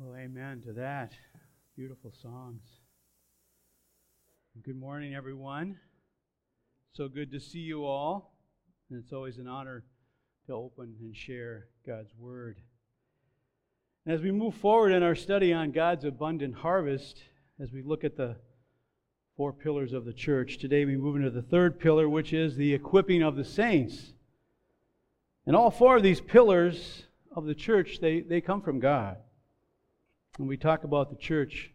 Well, amen to that. Beautiful songs. Good morning, everyone. So good to see you all. And it's always an honor to open and share God's Word. And as we move forward in our study on God's abundant harvest, as we look at the four pillars of the church, today we move into the third pillar, which is the equipping of the saints. And all four of these pillars of the church, they, they come from God. When we talk about the church,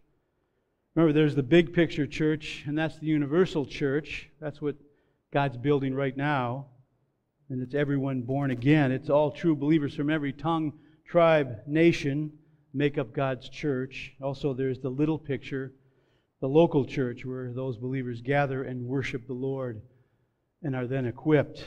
remember there's the big picture church, and that's the universal church. That's what God's building right now. And it's everyone born again. It's all true believers from every tongue, tribe, nation make up God's church. Also, there's the little picture, the local church, where those believers gather and worship the Lord and are then equipped.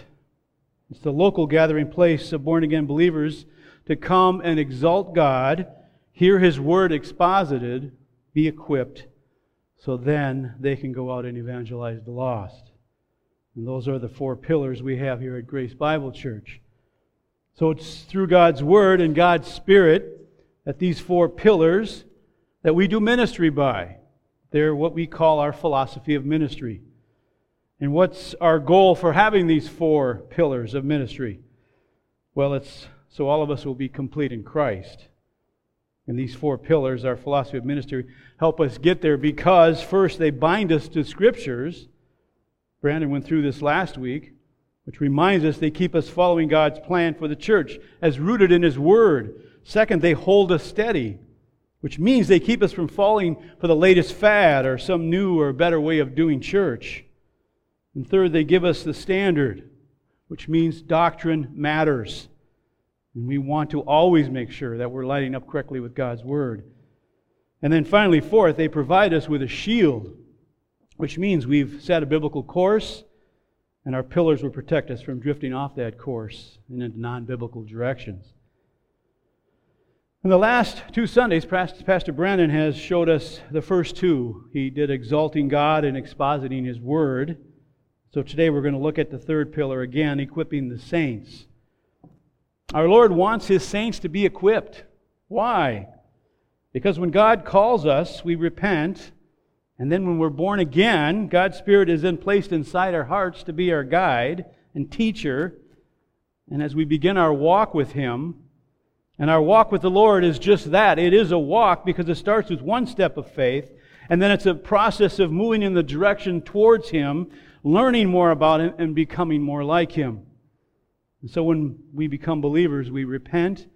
It's the local gathering place of born again believers to come and exalt God hear his word exposited, be equipped, so then they can go out and evangelize the lost. And those are the four pillars we have here at Grace Bible Church. So it's through God's word and God's spirit that these four pillars that we do ministry by. They're what we call our philosophy of ministry. And what's our goal for having these four pillars of ministry? Well, it's so all of us will be complete in Christ. And these four pillars, our philosophy of ministry, help us get there because, first, they bind us to scriptures. Brandon went through this last week, which reminds us they keep us following God's plan for the church as rooted in His Word. Second, they hold us steady, which means they keep us from falling for the latest fad or some new or better way of doing church. And third, they give us the standard, which means doctrine matters. And we want to always make sure that we're lighting up correctly with God's Word. And then finally, fourth, they provide us with a shield, which means we've set a biblical course, and our pillars will protect us from drifting off that course and into non biblical directions. In the last two Sundays, Pastor Brandon has showed us the first two. He did exalting God and expositing His Word. So today we're going to look at the third pillar again, equipping the saints. Our Lord wants His saints to be equipped. Why? Because when God calls us, we repent. And then when we're born again, God's Spirit is then placed inside our hearts to be our guide and teacher. And as we begin our walk with Him, and our walk with the Lord is just that it is a walk because it starts with one step of faith, and then it's a process of moving in the direction towards Him, learning more about Him, and becoming more like Him. And so when we become believers, we repent,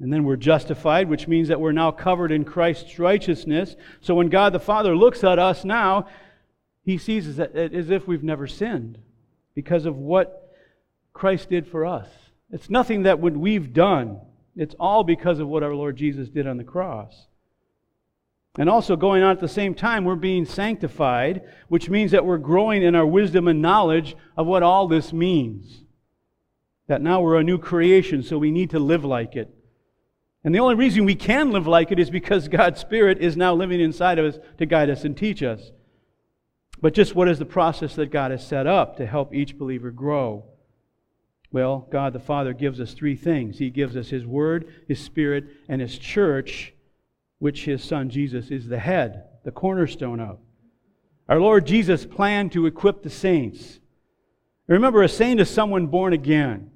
and then we're justified, which means that we're now covered in Christ's righteousness. So when God the Father looks at us now, he sees us as if we've never sinned because of what Christ did for us. It's nothing that we've done. It's all because of what our Lord Jesus did on the cross. And also, going on at the same time, we're being sanctified, which means that we're growing in our wisdom and knowledge of what all this means. That now we're a new creation, so we need to live like it. And the only reason we can live like it is because God's Spirit is now living inside of us to guide us and teach us. But just what is the process that God has set up to help each believer grow? Well, God the Father gives us three things He gives us His Word, His Spirit, and His church, which His Son Jesus is the head, the cornerstone of. Our Lord Jesus planned to equip the saints. Remember, a saint is someone born again.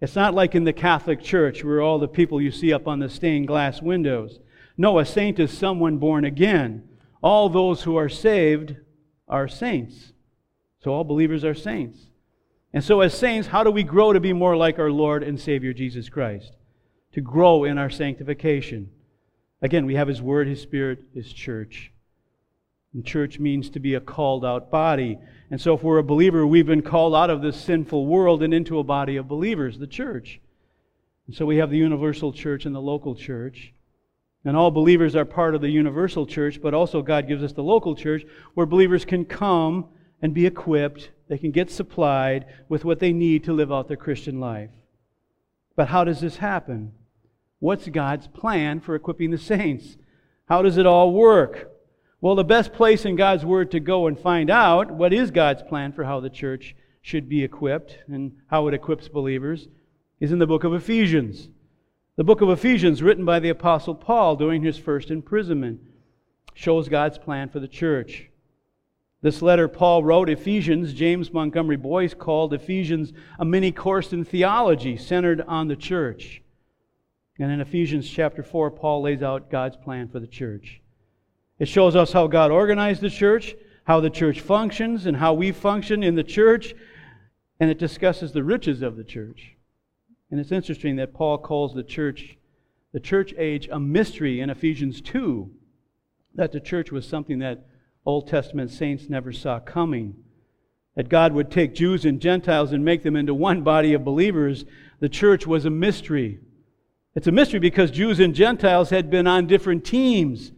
It's not like in the Catholic Church where all the people you see up on the stained glass windows. No, a saint is someone born again. All those who are saved are saints. So all believers are saints. And so, as saints, how do we grow to be more like our Lord and Savior Jesus Christ? To grow in our sanctification. Again, we have His Word, His Spirit, His church. And church means to be a called out body. And so, if we're a believer, we've been called out of this sinful world and into a body of believers, the church. And so, we have the universal church and the local church. And all believers are part of the universal church, but also God gives us the local church where believers can come and be equipped. They can get supplied with what they need to live out their Christian life. But how does this happen? What's God's plan for equipping the saints? How does it all work? Well, the best place in God's Word to go and find out what is God's plan for how the church should be equipped and how it equips believers is in the book of Ephesians. The book of Ephesians, written by the Apostle Paul during his first imprisonment, shows God's plan for the church. This letter Paul wrote, Ephesians, James Montgomery Boice called Ephesians a mini course in theology centered on the church. And in Ephesians chapter 4, Paul lays out God's plan for the church. It shows us how God organized the church, how the church functions, and how we function in the church, and it discusses the riches of the church. And it's interesting that Paul calls the church, the church age, a mystery in Ephesians 2, that the church was something that Old Testament saints never saw coming. That God would take Jews and Gentiles and make them into one body of believers. The church was a mystery. It's a mystery because Jews and Gentiles had been on different teams.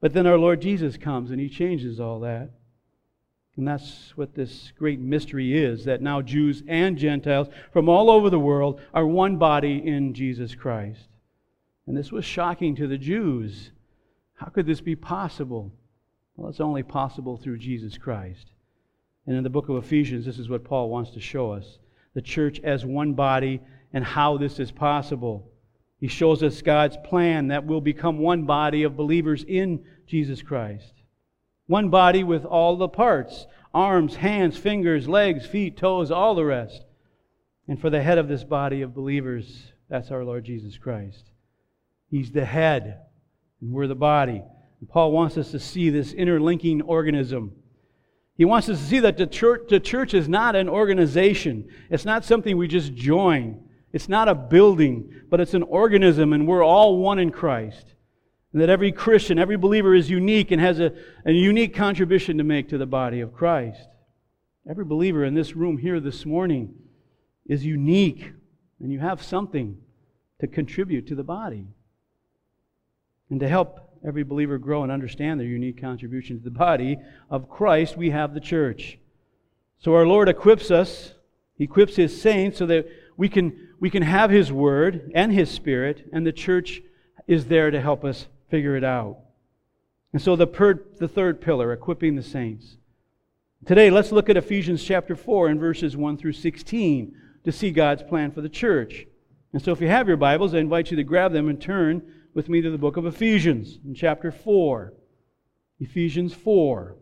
But then our Lord Jesus comes and he changes all that. And that's what this great mystery is that now Jews and Gentiles from all over the world are one body in Jesus Christ. And this was shocking to the Jews. How could this be possible? Well, it's only possible through Jesus Christ. And in the book of Ephesians, this is what Paul wants to show us the church as one body and how this is possible. He shows us God's plan that will become one body of believers in Jesus Christ. One body with all the parts arms, hands, fingers, legs, feet, toes, all the rest. And for the head of this body of believers, that's our Lord Jesus Christ. He's the head, and we're the body. And Paul wants us to see this interlinking organism. He wants us to see that the church, the church is not an organization, it's not something we just join. It's not a building, but it's an organism, and we're all one in Christ. And that every Christian, every believer is unique and has a, a unique contribution to make to the body of Christ. Every believer in this room here this morning is unique, and you have something to contribute to the body. And to help every believer grow and understand their unique contribution to the body of Christ, we have the church. So our Lord equips us, equips His saints so that we can, we can have His Word and His Spirit, and the church is there to help us figure it out. And so the, per, the third pillar, equipping the saints. Today, let's look at Ephesians chapter 4 and verses 1 through 16 to see God's plan for the church. And so if you have your Bibles, I invite you to grab them and turn with me to the book of Ephesians in chapter 4. Ephesians 4.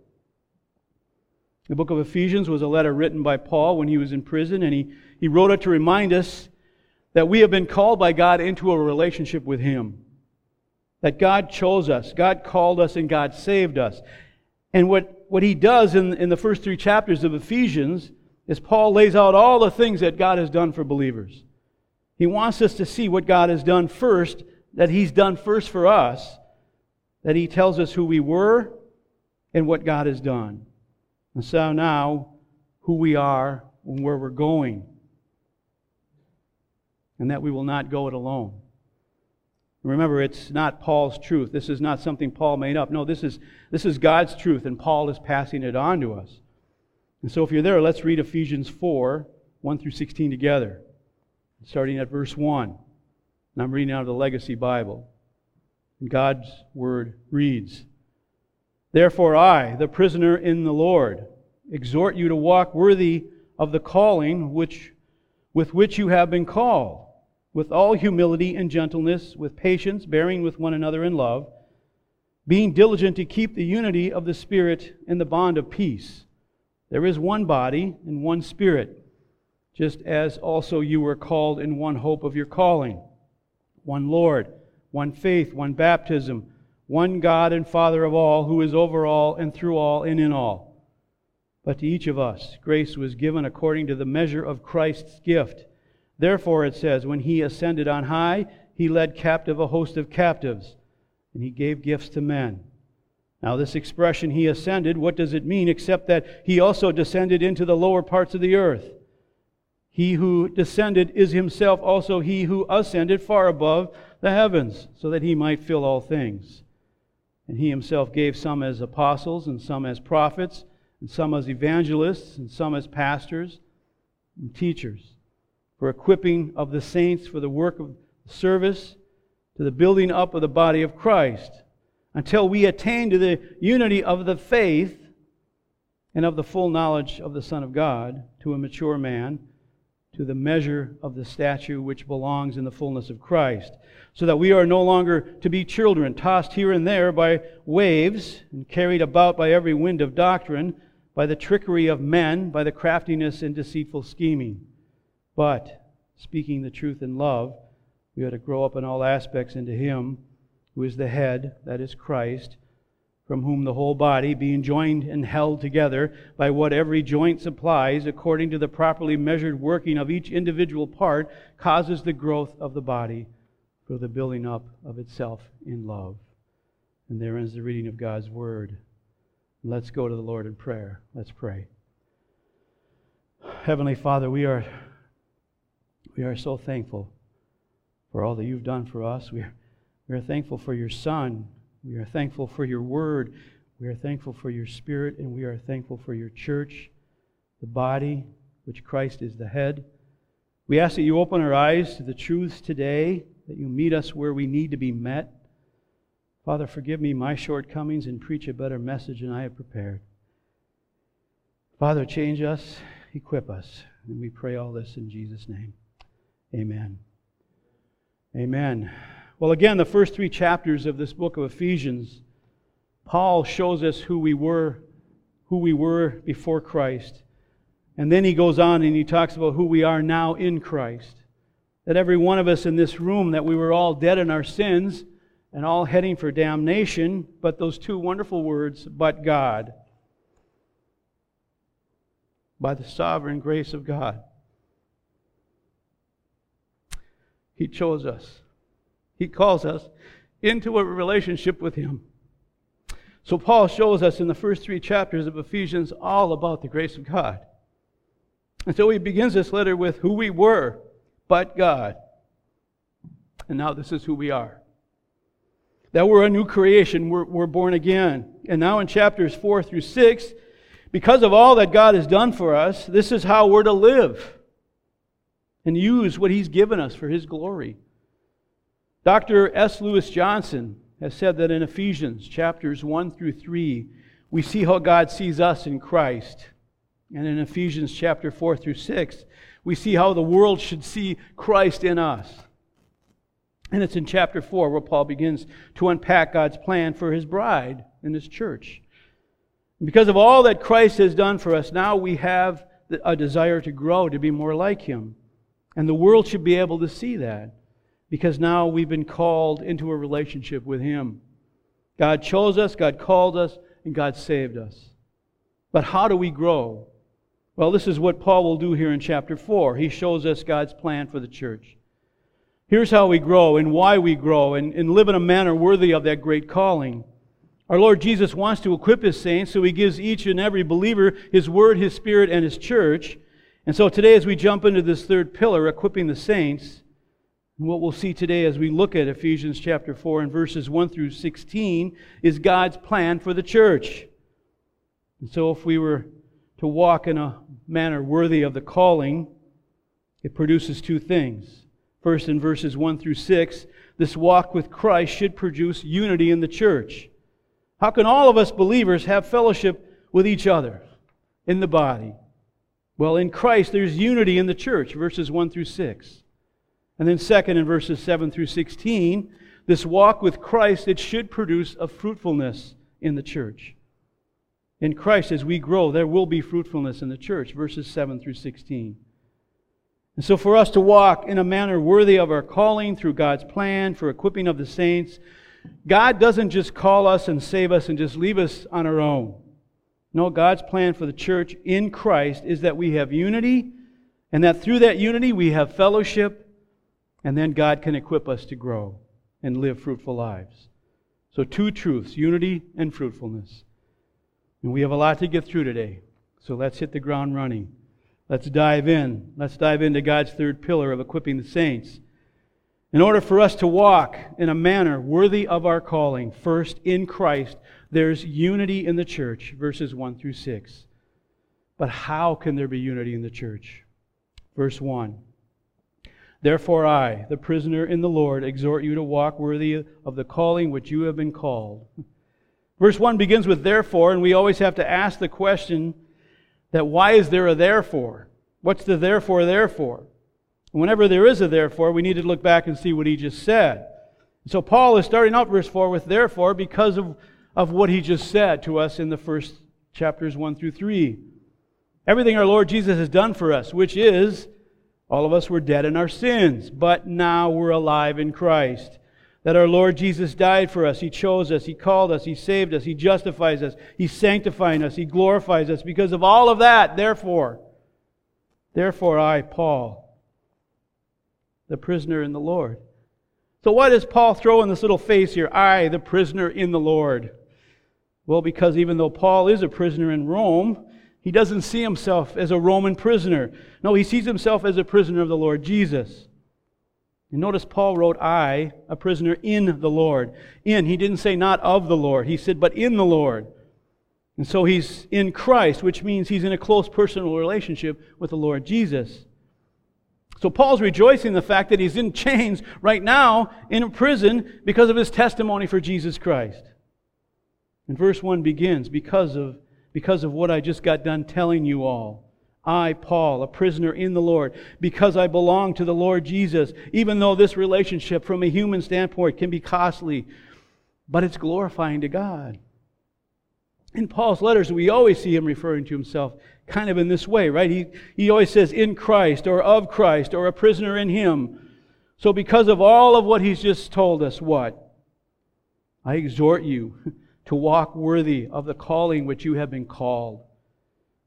The book of Ephesians was a letter written by Paul when he was in prison, and he, he wrote it to remind us that we have been called by God into a relationship with Him that God chose us, God called us, and God saved us. And what, what he does in, in the first three chapters of Ephesians is Paul lays out all the things that God has done for believers. He wants us to see what God has done first, that he's done first for us, that he tells us who we were and what God has done. And so now, who we are and where we're going. And that we will not go it alone. Remember, it's not Paul's truth. This is not something Paul made up. No, this is, this is God's truth, and Paul is passing it on to us. And so, if you're there, let's read Ephesians 4 1 through 16 together, starting at verse 1. And I'm reading out of the Legacy Bible. And God's word reads Therefore, I, the prisoner in the Lord, exhort you to walk worthy of the calling which, with which you have been called with all humility and gentleness, with patience, bearing with one another in love, being diligent to keep the unity of the Spirit in the bond of peace. There is one body and one Spirit, just as also you were called in one hope of your calling, one Lord, one faith, one baptism, one God and Father of all, who is over all and through all and in all. But to each of us, grace was given according to the measure of Christ's gift. Therefore, it says, when he ascended on high, he led captive a host of captives, and he gave gifts to men. Now, this expression, he ascended, what does it mean except that he also descended into the lower parts of the earth? He who descended is himself also he who ascended far above the heavens, so that he might fill all things. And he himself gave some as apostles, and some as prophets, and some as evangelists, and some as pastors and teachers for equipping of the saints for the work of service, to the building up of the body of Christ, until we attain to the unity of the faith and of the full knowledge of the Son of God, to a mature man, to the measure of the stature which belongs in the fullness of Christ, so that we are no longer to be children, tossed here and there by waves and carried about by every wind of doctrine, by the trickery of men, by the craftiness and deceitful scheming. But, speaking the truth in love, we are to grow up in all aspects into Him who is the head, that is Christ from whom the whole body, being joined and held together by what every joint supplies, according to the properly measured working of each individual part, causes the growth of the body for the building up of itself in love. And there ends the reading of God's word. Let's go to the Lord in prayer. Let's pray. Heavenly Father, we are, we are so thankful for all that you've done for us. We are, we are thankful for your Son we are thankful for your word. We are thankful for your spirit, and we are thankful for your church, the body, which Christ is the head. We ask that you open our eyes to the truths today, that you meet us where we need to be met. Father, forgive me my shortcomings and preach a better message than I have prepared. Father, change us, equip us. And we pray all this in Jesus' name. Amen. Amen. Well, again, the first three chapters of this book of Ephesians, Paul shows us who we were, who we were before Christ. And then he goes on and he talks about who we are now in Christ. That every one of us in this room, that we were all dead in our sins and all heading for damnation, but those two wonderful words, but God. By the sovereign grace of God. He chose us. He calls us into a relationship with Him. So, Paul shows us in the first three chapters of Ephesians all about the grace of God. And so he begins this letter with who we were, but God. And now this is who we are. That we're a new creation, we're, we're born again. And now in chapters 4 through 6, because of all that God has done for us, this is how we're to live and use what He's given us for His glory. Dr. S. Lewis Johnson has said that in Ephesians chapters 1 through 3, we see how God sees us in Christ. And in Ephesians chapter 4 through 6, we see how the world should see Christ in us. And it's in chapter 4 where Paul begins to unpack God's plan for his bride and his church. because of all that Christ has done for us, now we have a desire to grow, to be more like him. And the world should be able to see that because now we've been called into a relationship with Him. God chose us, God called us, and God saved us. But how do we grow? Well, this is what Paul will do here in chapter 4. He shows us God's plan for the church. Here's how we grow and why we grow and, and live in a manner worthy of that great calling. Our Lord Jesus wants to equip His saints, so He gives each and every believer His Word, His Spirit, and His church. And so today, as we jump into this third pillar, equipping the saints, what we'll see today as we look at Ephesians chapter 4 and verses 1 through 16 is God's plan for the church. And so, if we were to walk in a manner worthy of the calling, it produces two things. First, in verses 1 through 6, this walk with Christ should produce unity in the church. How can all of us believers have fellowship with each other in the body? Well, in Christ, there's unity in the church, verses 1 through 6. And then, second, in verses 7 through 16, this walk with Christ, it should produce a fruitfulness in the church. In Christ, as we grow, there will be fruitfulness in the church, verses 7 through 16. And so, for us to walk in a manner worthy of our calling through God's plan for equipping of the saints, God doesn't just call us and save us and just leave us on our own. No, God's plan for the church in Christ is that we have unity, and that through that unity we have fellowship and then God can equip us to grow and live fruitful lives. So, two truths unity and fruitfulness. And we have a lot to get through today. So, let's hit the ground running. Let's dive in. Let's dive into God's third pillar of equipping the saints. In order for us to walk in a manner worthy of our calling, first in Christ, there's unity in the church, verses 1 through 6. But how can there be unity in the church? Verse 1 Therefore, I, the prisoner in the Lord, exhort you to walk worthy of the calling which you have been called. Verse 1 begins with therefore, and we always have to ask the question that why is there a therefore? What's the therefore, therefore? Whenever there is a therefore, we need to look back and see what he just said. So Paul is starting out verse 4 with therefore because of, of what he just said to us in the first chapters 1 through 3. Everything our Lord Jesus has done for us, which is all of us were dead in our sins, but now we're alive in Christ. That our Lord Jesus died for us. He chose us. He called us. He saved us. He justifies us. He's sanctifying us. He glorifies us. Because of all of that, therefore, therefore I, Paul, the prisoner in the Lord. So why does Paul throw in this little face here? I, the prisoner in the Lord. Well, because even though Paul is a prisoner in Rome, he doesn't see himself as a Roman prisoner. No, he sees himself as a prisoner of the Lord Jesus. And notice Paul wrote, I, a prisoner in the Lord. In, he didn't say not of the Lord. He said, but in the Lord. And so he's in Christ, which means he's in a close personal relationship with the Lord Jesus. So Paul's rejoicing in the fact that he's in chains right now in prison because of his testimony for Jesus Christ. And verse 1 begins, because of because of what I just got done telling you all. I, Paul, a prisoner in the Lord, because I belong to the Lord Jesus, even though this relationship from a human standpoint can be costly, but it's glorifying to God. In Paul's letters, we always see him referring to himself kind of in this way, right? He, he always says, in Christ, or of Christ, or a prisoner in him. So, because of all of what he's just told us, what? I exhort you to walk worthy of the calling which you have been called.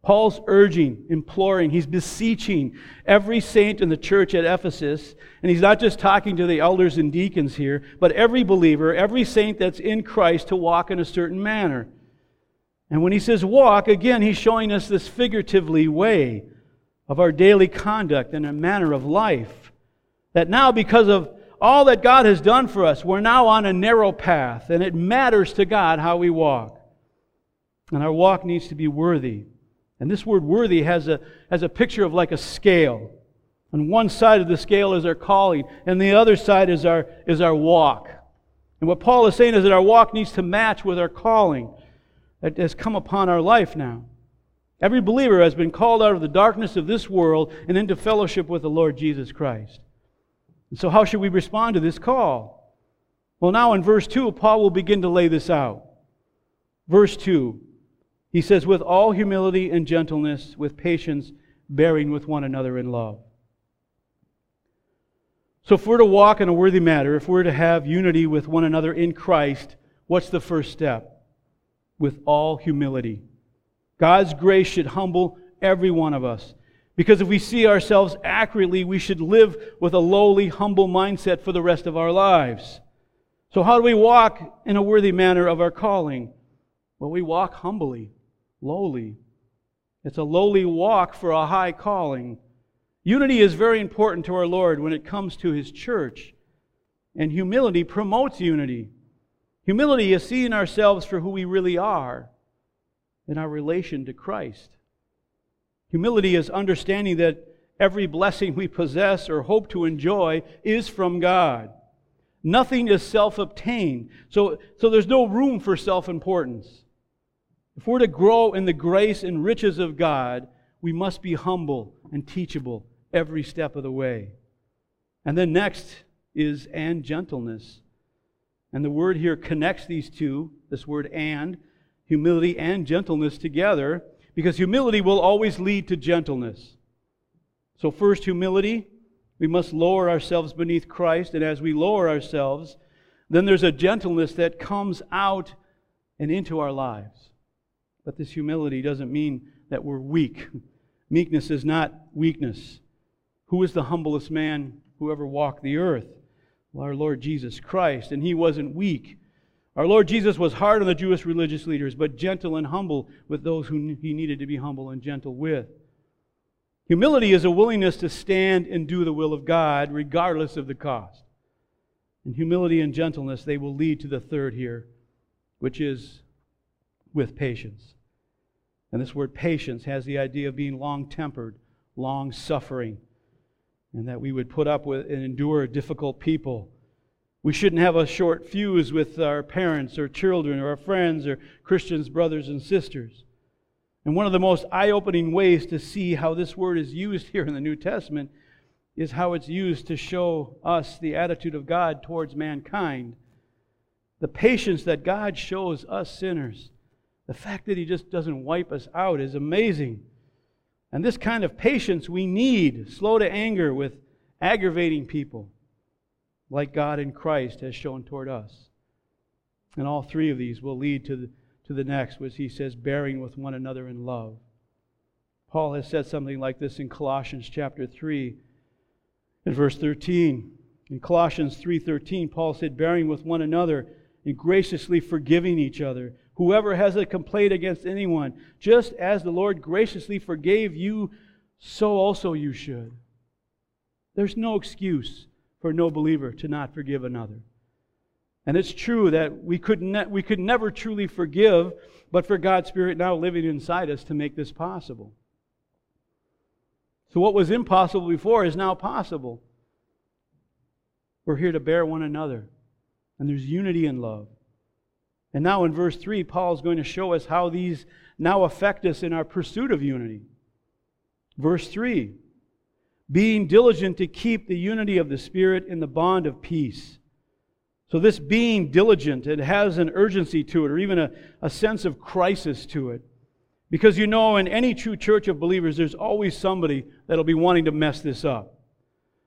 Paul's urging, imploring, he's beseeching every saint in the church at Ephesus, and he's not just talking to the elders and deacons here, but every believer, every saint that's in Christ to walk in a certain manner. And when he says walk, again, he's showing us this figuratively way of our daily conduct and a manner of life. That now, because of all that God has done for us, we're now on a narrow path, and it matters to God how we walk. And our walk needs to be worthy. And this word worthy has a, has a picture of like a scale. On one side of the scale is our calling, and the other side is our, is our walk. And what Paul is saying is that our walk needs to match with our calling that has come upon our life now. Every believer has been called out of the darkness of this world and into fellowship with the Lord Jesus Christ. So, how should we respond to this call? Well, now in verse 2, Paul will begin to lay this out. Verse 2, he says, With all humility and gentleness, with patience, bearing with one another in love. So, if we're to walk in a worthy manner, if we're to have unity with one another in Christ, what's the first step? With all humility. God's grace should humble every one of us. Because if we see ourselves accurately, we should live with a lowly, humble mindset for the rest of our lives. So, how do we walk in a worthy manner of our calling? Well, we walk humbly, lowly. It's a lowly walk for a high calling. Unity is very important to our Lord when it comes to His church, and humility promotes unity. Humility is seeing ourselves for who we really are in our relation to Christ. Humility is understanding that every blessing we possess or hope to enjoy is from God. Nothing is self obtained. So, so there's no room for self importance. If we're to grow in the grace and riches of God, we must be humble and teachable every step of the way. And then next is and gentleness. And the word here connects these two, this word and, humility and gentleness together because humility will always lead to gentleness. So, first, humility. We must lower ourselves beneath Christ, and as we lower ourselves, then there's a gentleness that comes out and into our lives. But this humility doesn't mean that we're weak. Meekness is not weakness. Who is the humblest man who ever walked the earth? Well, our Lord Jesus Christ, and he wasn't weak. Our Lord Jesus was hard on the Jewish religious leaders, but gentle and humble with those who he needed to be humble and gentle with. Humility is a willingness to stand and do the will of God regardless of the cost. And humility and gentleness, they will lead to the third here, which is with patience. And this word patience has the idea of being long tempered, long suffering, and that we would put up with and endure difficult people we shouldn't have a short fuse with our parents or children or our friends or Christians, brothers and sisters. And one of the most eye opening ways to see how this word is used here in the New Testament is how it's used to show us the attitude of God towards mankind. The patience that God shows us sinners. The fact that He just doesn't wipe us out is amazing. And this kind of patience we need, slow to anger with aggravating people, like God in Christ has shown toward us. And all three of these will lead to the, to the next, which he says, bearing with one another in love. Paul has said something like this in Colossians chapter 3 in verse 13. In Colossians 3:13, Paul said, bearing with one another and graciously forgiving each other. Whoever has a complaint against anyone, just as the Lord graciously forgave you, so also you should. There's no excuse for no believer to not forgive another. And it's true that we could, ne- we could never truly forgive, but for God's Spirit now living inside us to make this possible. So, what was impossible before is now possible. We're here to bear one another, and there's unity in love. And now in verse 3, Paul is going to show us how these now affect us in our pursuit of unity. Verse 3 being diligent to keep the unity of the Spirit in the bond of peace. So, this being diligent, it has an urgency to it, or even a, a sense of crisis to it. Because you know, in any true church of believers, there's always somebody that'll be wanting to mess this up.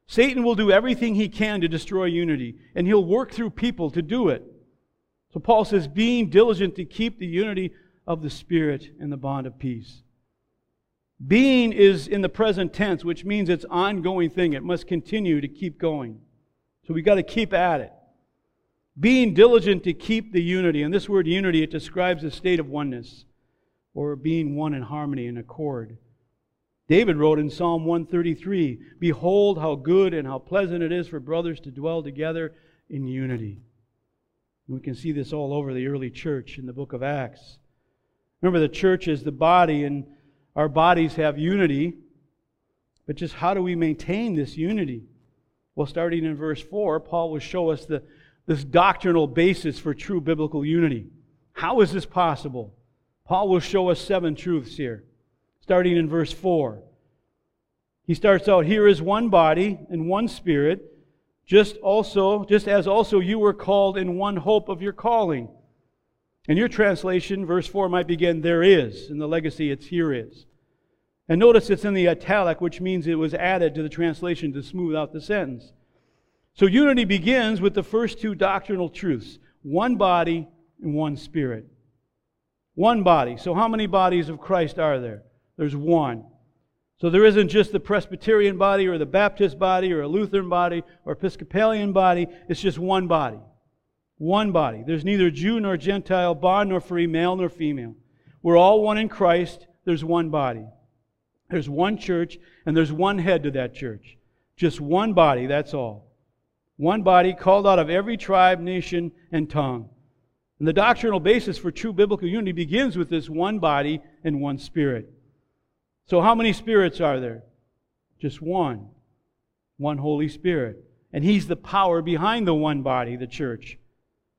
Satan will do everything he can to destroy unity, and he'll work through people to do it. So Paul says, being diligent to keep the unity of the Spirit in the bond of peace. Being is in the present tense, which means it's ongoing thing. It must continue to keep going. So we've got to keep at it. Being diligent to keep the unity. And this word unity, it describes a state of oneness or being one in harmony and accord. David wrote in Psalm 133 Behold, how good and how pleasant it is for brothers to dwell together in unity. And we can see this all over the early church in the book of Acts. Remember, the church is the body, and our bodies have unity. But just how do we maintain this unity? Well, starting in verse 4, Paul will show us the, this doctrinal basis for true biblical unity. How is this possible? Paul will show us seven truths here, starting in verse 4. He starts out, Here is one body and one spirit, just also, just as also you were called in one hope of your calling. In your translation, verse 4 might begin, There is. In the legacy, it's here is. And notice it's in the italic, which means it was added to the translation to smooth out the sentence. So unity begins with the first two doctrinal truths one body and one spirit. One body. So, how many bodies of Christ are there? There's one. So, there isn't just the Presbyterian body or the Baptist body or a Lutheran body or Episcopalian body. It's just one body. One body. There's neither Jew nor Gentile, bond nor free, male nor female. We're all one in Christ. There's one body. There's one church, and there's one head to that church. Just one body, that's all. One body called out of every tribe, nation, and tongue. And the doctrinal basis for true biblical unity begins with this one body and one spirit. So, how many spirits are there? Just one. One Holy Spirit. And He's the power behind the one body, the church.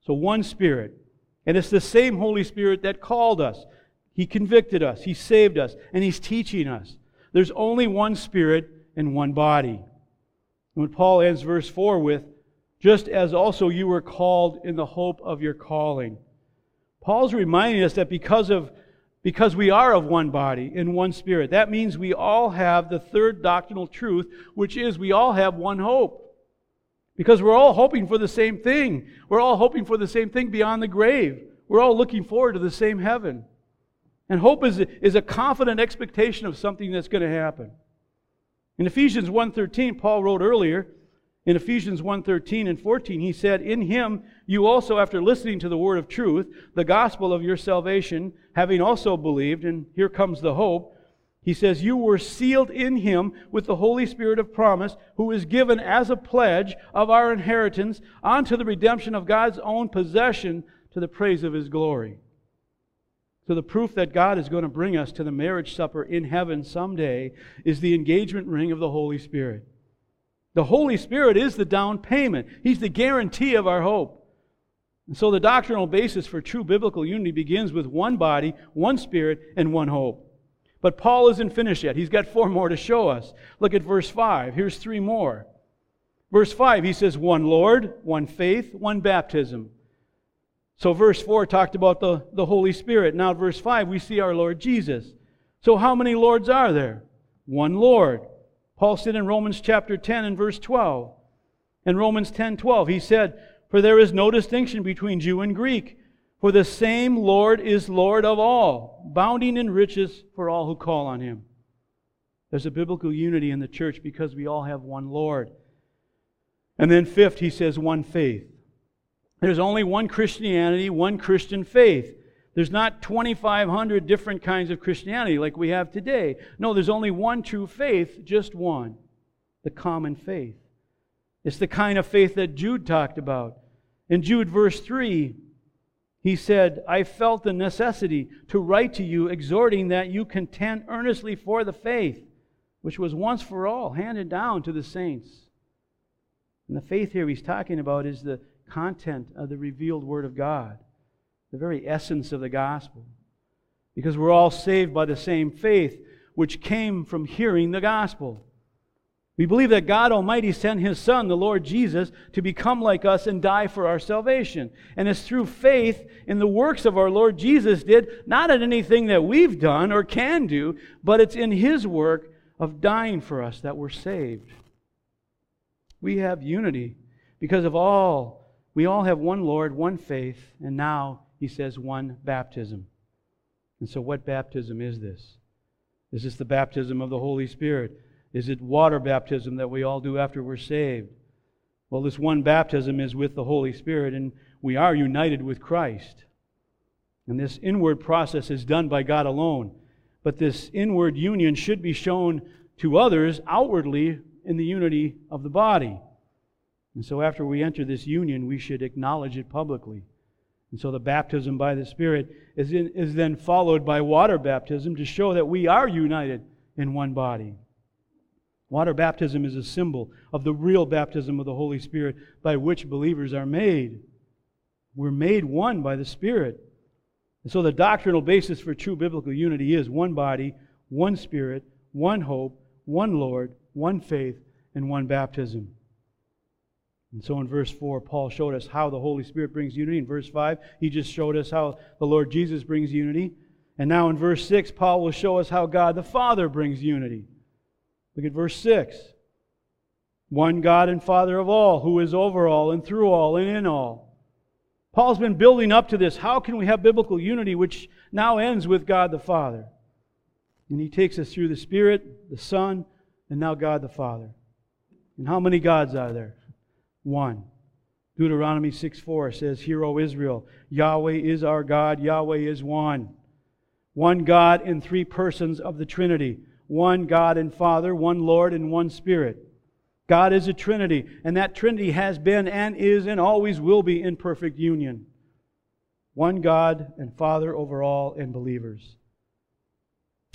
So, one Spirit. And it's the same Holy Spirit that called us. He convicted us, He saved us, and He's teaching us. There's only one Spirit and one body. And when Paul ends verse 4 with, just as also you were called in the hope of your calling. Paul's reminding us that because of because we are of one body in one spirit, that means we all have the third doctrinal truth, which is we all have one hope. Because we're all hoping for the same thing. We're all hoping for the same thing beyond the grave. We're all looking forward to the same heaven. And hope is, is a confident expectation of something that's going to happen. In Ephesians 1:13, Paul wrote earlier, in Ephesians 1:13 and 14, he said, "In him you also after listening to the word of truth, the gospel of your salvation, having also believed, and here comes the hope, he says, You were sealed in him with the Holy Spirit of promise, who is given as a pledge of our inheritance unto the redemption of God's own possession to the praise of his glory. So, the proof that God is going to bring us to the marriage supper in heaven someday is the engagement ring of the Holy Spirit. The Holy Spirit is the down payment, He's the guarantee of our hope. And so the doctrinal basis for true biblical unity begins with one body, one spirit, and one hope. But Paul isn't finished yet. He's got four more to show us. Look at verse 5. Here's three more. Verse 5, he says, One Lord, one faith, one baptism. So verse 4 talked about the, the Holy Spirit. Now, verse 5, we see our Lord Jesus. So, how many Lords are there? One Lord. Paul said in Romans chapter 10 and verse 12. In Romans 10 12, he said, For there is no distinction between Jew and Greek, for the same Lord is Lord of all, bounding in riches for all who call on him. There's a biblical unity in the church because we all have one Lord. And then, fifth, he says, one faith. There's only one Christianity, one Christian faith. There's not 2,500 different kinds of Christianity like we have today. No, there's only one true faith, just one the common faith. It's the kind of faith that Jude talked about. In Jude, verse 3, he said, I felt the necessity to write to you, exhorting that you contend earnestly for the faith, which was once for all handed down to the saints. And the faith here he's talking about is the content of the revealed Word of God the very essence of the gospel. Because we're all saved by the same faith which came from hearing the gospel. We believe that God Almighty sent His Son, the Lord Jesus, to become like us and die for our salvation. And it's through faith in the works of our Lord Jesus did, not in anything that we've done or can do, but it's in His work of dying for us that we're saved. We have unity because of all, we all have one Lord, one faith, and now he says one baptism. And so, what baptism is this? Is this the baptism of the Holy Spirit? Is it water baptism that we all do after we're saved? Well, this one baptism is with the Holy Spirit, and we are united with Christ. And this inward process is done by God alone. But this inward union should be shown to others outwardly in the unity of the body. And so, after we enter this union, we should acknowledge it publicly. And so the baptism by the Spirit is, in, is then followed by water baptism to show that we are united in one body. Water baptism is a symbol of the real baptism of the Holy Spirit by which believers are made. We're made one by the Spirit. And so the doctrinal basis for true biblical unity is one body, one Spirit, one hope, one Lord, one faith, and one baptism. And so in verse 4, Paul showed us how the Holy Spirit brings unity. In verse 5, he just showed us how the Lord Jesus brings unity. And now in verse 6, Paul will show us how God the Father brings unity. Look at verse 6. One God and Father of all, who is over all and through all and in all. Paul's been building up to this. How can we have biblical unity, which now ends with God the Father? And he takes us through the Spirit, the Son, and now God the Father. And how many gods are there? one. Deuteronomy 6 4 says, Hear, O Israel, Yahweh is our God, Yahweh is one. One God in three persons of the Trinity. One God and Father, one Lord, and one Spirit. God is a Trinity, and that Trinity has been and is and always will be in perfect union. One God and Father over all and believers.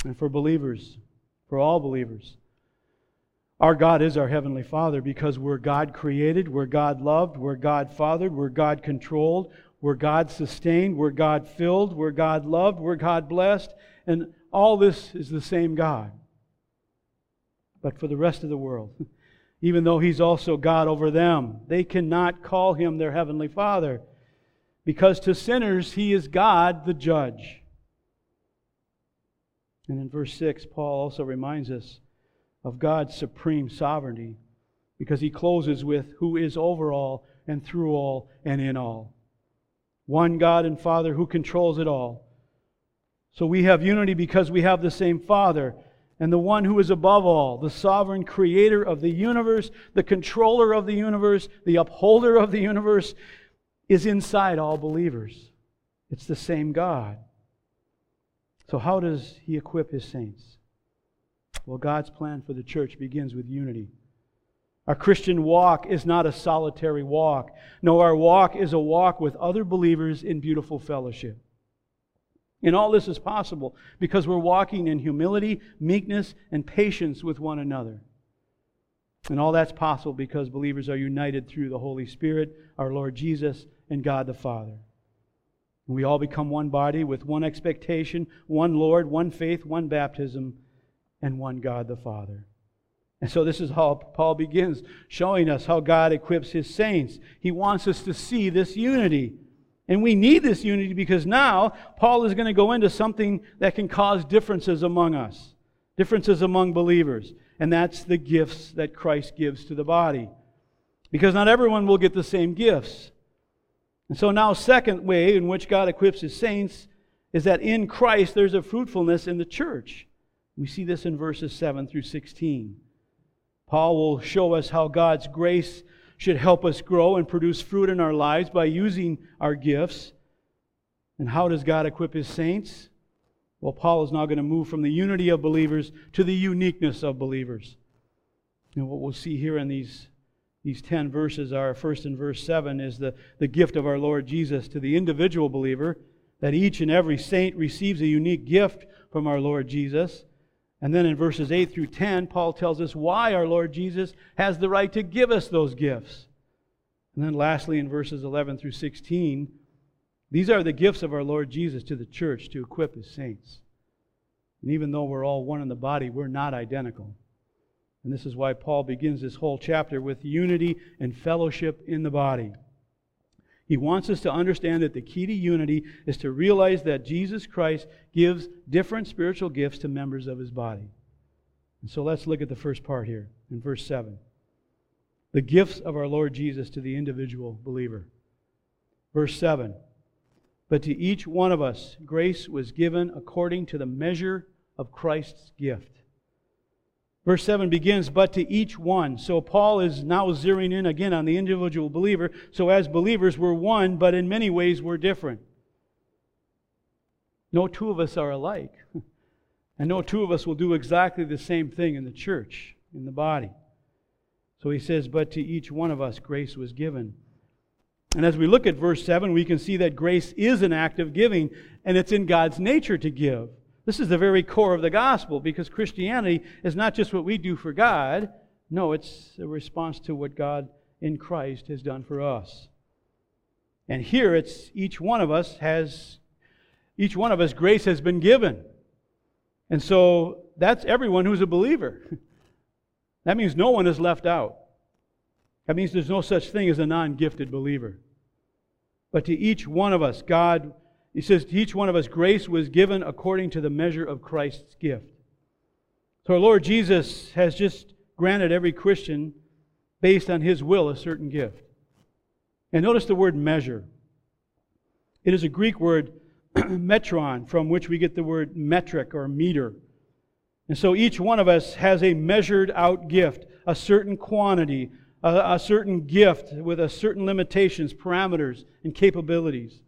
And for believers, for all believers, our God is our Heavenly Father because we're God created, we're God loved, we're God fathered, we're God controlled, we're God sustained, we're God filled, we're God loved, we're God blessed, and all this is the same God. But for the rest of the world, even though He's also God over them, they cannot call Him their Heavenly Father because to sinners He is God the judge. And in verse 6, Paul also reminds us of God's supreme sovereignty because he closes with who is over all and through all and in all. One God and Father who controls it all. So we have unity because we have the same Father and the one who is above all, the sovereign creator of the universe, the controller of the universe, the upholder of the universe, is inside all believers. It's the same God. So, how does he equip his saints? Well, God's plan for the church begins with unity. Our Christian walk is not a solitary walk. No, our walk is a walk with other believers in beautiful fellowship. And all this is possible because we're walking in humility, meekness, and patience with one another. And all that's possible because believers are united through the Holy Spirit, our Lord Jesus, and God the Father. We all become one body with one expectation, one Lord, one faith, one baptism, and one God the Father. And so this is how Paul begins, showing us how God equips his saints. He wants us to see this unity. And we need this unity because now Paul is going to go into something that can cause differences among us, differences among believers. And that's the gifts that Christ gives to the body. Because not everyone will get the same gifts. And so now, second way in which God equips his saints is that in Christ there's a fruitfulness in the church. We see this in verses 7 through 16. Paul will show us how God's grace should help us grow and produce fruit in our lives by using our gifts. And how does God equip his saints? Well, Paul is now going to move from the unity of believers to the uniqueness of believers. And what we'll see here in these, these 10 verses are first in verse 7 is the, the gift of our Lord Jesus to the individual believer, that each and every saint receives a unique gift from our Lord Jesus. And then in verses 8 through 10, Paul tells us why our Lord Jesus has the right to give us those gifts. And then lastly, in verses 11 through 16, these are the gifts of our Lord Jesus to the church to equip his saints. And even though we're all one in the body, we're not identical. And this is why Paul begins this whole chapter with unity and fellowship in the body. He wants us to understand that the key to unity is to realize that Jesus Christ gives different spiritual gifts to members of his body. And so let's look at the first part here in verse 7. The gifts of our Lord Jesus to the individual believer. Verse 7 But to each one of us grace was given according to the measure of Christ's gift. Verse 7 begins, but to each one. So Paul is now zeroing in again on the individual believer. So as believers, we're one, but in many ways we're different. No two of us are alike. And no two of us will do exactly the same thing in the church, in the body. So he says, but to each one of us grace was given. And as we look at verse 7, we can see that grace is an act of giving, and it's in God's nature to give. This is the very core of the gospel because Christianity is not just what we do for God. No, it's a response to what God in Christ has done for us. And here it's each one of us has, each one of us, grace has been given. And so that's everyone who's a believer. That means no one is left out. That means there's no such thing as a non gifted believer. But to each one of us, God he says, To each one of us, grace was given according to the measure of Christ's gift. So our Lord Jesus has just granted every Christian, based on his will, a certain gift. And notice the word measure. It is a Greek word, metron, from which we get the word metric or meter. And so each one of us has a measured out gift, a certain quantity, a, a certain gift with a certain limitations, parameters, and capabilities.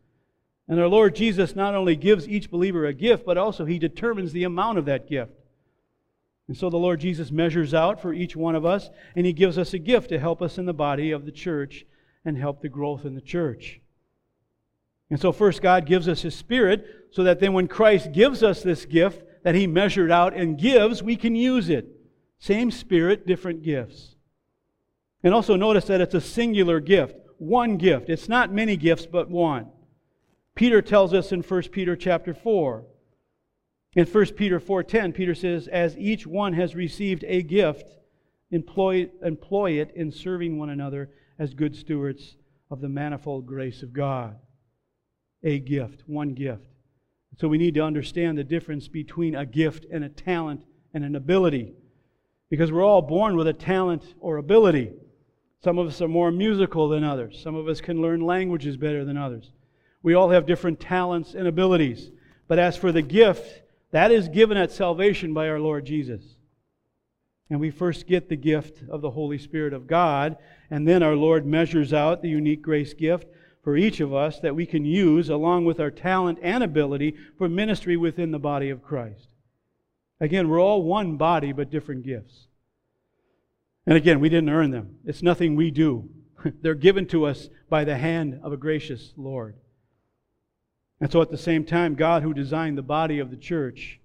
And our Lord Jesus not only gives each believer a gift, but also he determines the amount of that gift. And so the Lord Jesus measures out for each one of us, and he gives us a gift to help us in the body of the church and help the growth in the church. And so, first, God gives us his Spirit so that then when Christ gives us this gift that he measured out and gives, we can use it. Same Spirit, different gifts. And also notice that it's a singular gift, one gift. It's not many gifts, but one. Peter tells us in 1 Peter chapter 4. In 1 Peter 4:10, Peter says, "As each one has received a gift, employ, employ it in serving one another as good stewards of the manifold grace of God." A gift, one gift. So we need to understand the difference between a gift and a talent and an ability. Because we're all born with a talent or ability. Some of us are more musical than others. Some of us can learn languages better than others. We all have different talents and abilities. But as for the gift, that is given at salvation by our Lord Jesus. And we first get the gift of the Holy Spirit of God, and then our Lord measures out the unique grace gift for each of us that we can use along with our talent and ability for ministry within the body of Christ. Again, we're all one body, but different gifts. And again, we didn't earn them. It's nothing we do. They're given to us by the hand of a gracious Lord. And so at the same time, God who designed the body of the church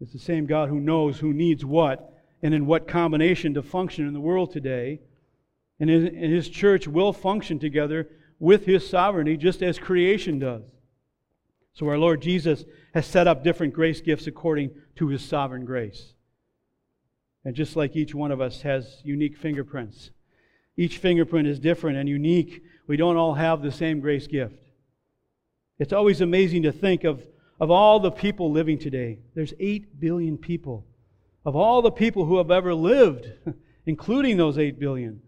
is the same God who knows who needs what and in what combination to function in the world today. And his church will function together with his sovereignty just as creation does. So our Lord Jesus has set up different grace gifts according to his sovereign grace. And just like each one of us has unique fingerprints, each fingerprint is different and unique. We don't all have the same grace gift. It's always amazing to think of, of all the people living today. There's 8 billion people. Of all the people who have ever lived, including those 8 billion,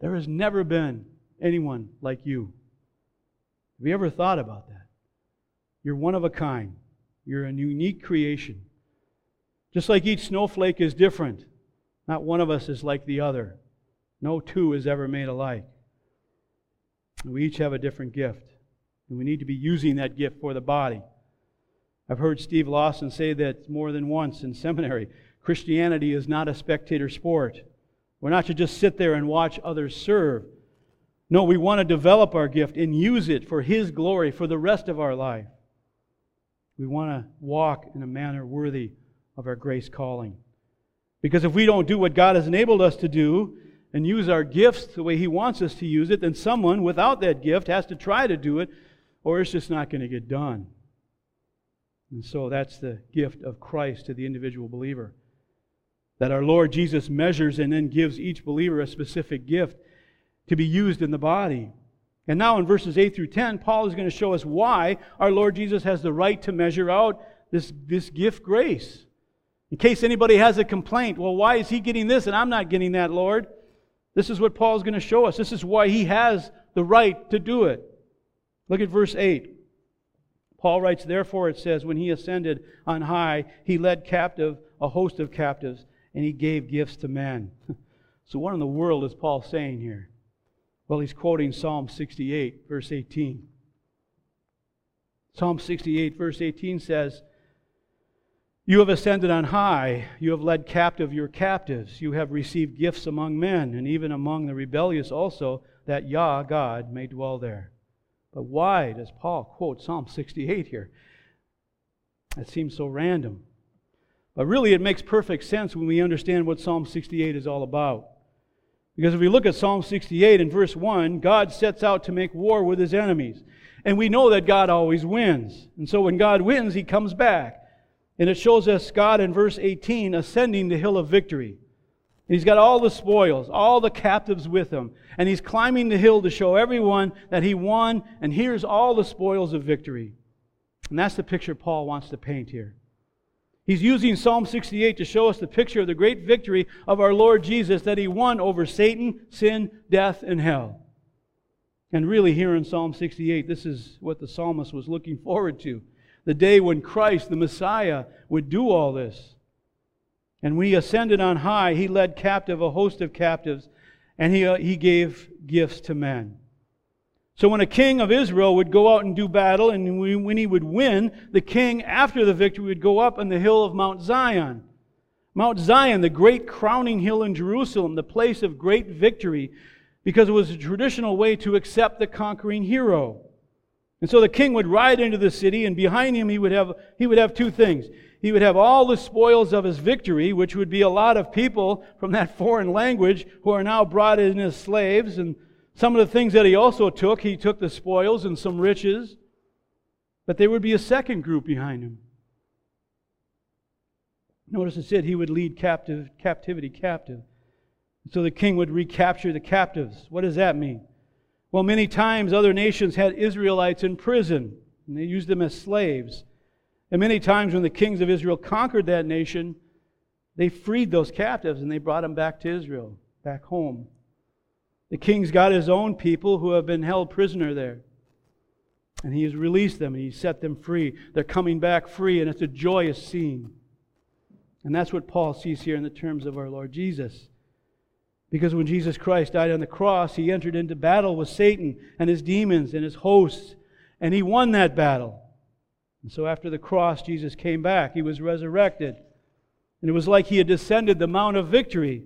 there has never been anyone like you. Have you ever thought about that? You're one of a kind. You're a unique creation. Just like each snowflake is different, not one of us is like the other. No two is ever made alike. We each have a different gift, and we need to be using that gift for the body. I've heard Steve Lawson say that more than once in seminary. Christianity is not a spectator sport. We're not to just sit there and watch others serve. No, we want to develop our gift and use it for His glory for the rest of our life. We want to walk in a manner worthy of our grace calling. Because if we don't do what God has enabled us to do and use our gifts the way He wants us to use it, then someone without that gift has to try to do it, or it's just not going to get done. And so that's the gift of Christ to the individual believer. That our Lord Jesus measures and then gives each believer a specific gift to be used in the body. And now in verses 8 through 10, Paul is going to show us why our Lord Jesus has the right to measure out this, this gift grace. In case anybody has a complaint, well, why is he getting this and I'm not getting that, Lord? This is what Paul is going to show us. This is why he has the right to do it. Look at verse 8. Paul writes, Therefore it says, When he ascended on high, he led captive a host of captives, and he gave gifts to men. so, what in the world is Paul saying here? Well, he's quoting Psalm 68, verse 18. Psalm 68, verse 18 says, You have ascended on high, you have led captive your captives, you have received gifts among men, and even among the rebellious also, that Yah, God, may dwell there. But why does Paul quote Psalm 68 here? That seems so random. But really, it makes perfect sense when we understand what Psalm 68 is all about. Because if we look at Psalm 68 in verse 1, God sets out to make war with his enemies. And we know that God always wins. And so when God wins, he comes back. And it shows us God in verse 18 ascending the hill of victory. He's got all the spoils, all the captives with him. And he's climbing the hill to show everyone that he won, and here's all the spoils of victory. And that's the picture Paul wants to paint here. He's using Psalm 68 to show us the picture of the great victory of our Lord Jesus that he won over Satan, sin, death, and hell. And really, here in Psalm 68, this is what the psalmist was looking forward to the day when Christ, the Messiah, would do all this. And when he ascended on high, he led captive a host of captives, and he, uh, he gave gifts to men. So when a king of Israel would go out and do battle, and when he would win, the king, after the victory, would go up on the hill of Mount Zion. Mount Zion, the great crowning hill in Jerusalem, the place of great victory, because it was a traditional way to accept the conquering hero. And so the king would ride into the city, and behind him he would have, he would have two things. He would have all the spoils of his victory, which would be a lot of people from that foreign language who are now brought in as slaves and some of the things that he also took, he took the spoils and some riches, but there would be a second group behind him. Notice it said he would lead captive, captivity captive. So the king would recapture the captives. What does that mean? Well, many times other nations had Israelites in prison, and they used them as slaves. And many times when the kings of Israel conquered that nation, they freed those captives and they brought them back to Israel, back home. The king's got his own people who have been held prisoner there. And he has released them and he set them free. They're coming back free, and it's a joyous scene. And that's what Paul sees here in the terms of our Lord Jesus. Because when Jesus Christ died on the cross, he entered into battle with Satan and his demons and his hosts, and he won that battle. And so after the cross, Jesus came back. He was resurrected. And it was like he had descended the Mount of Victory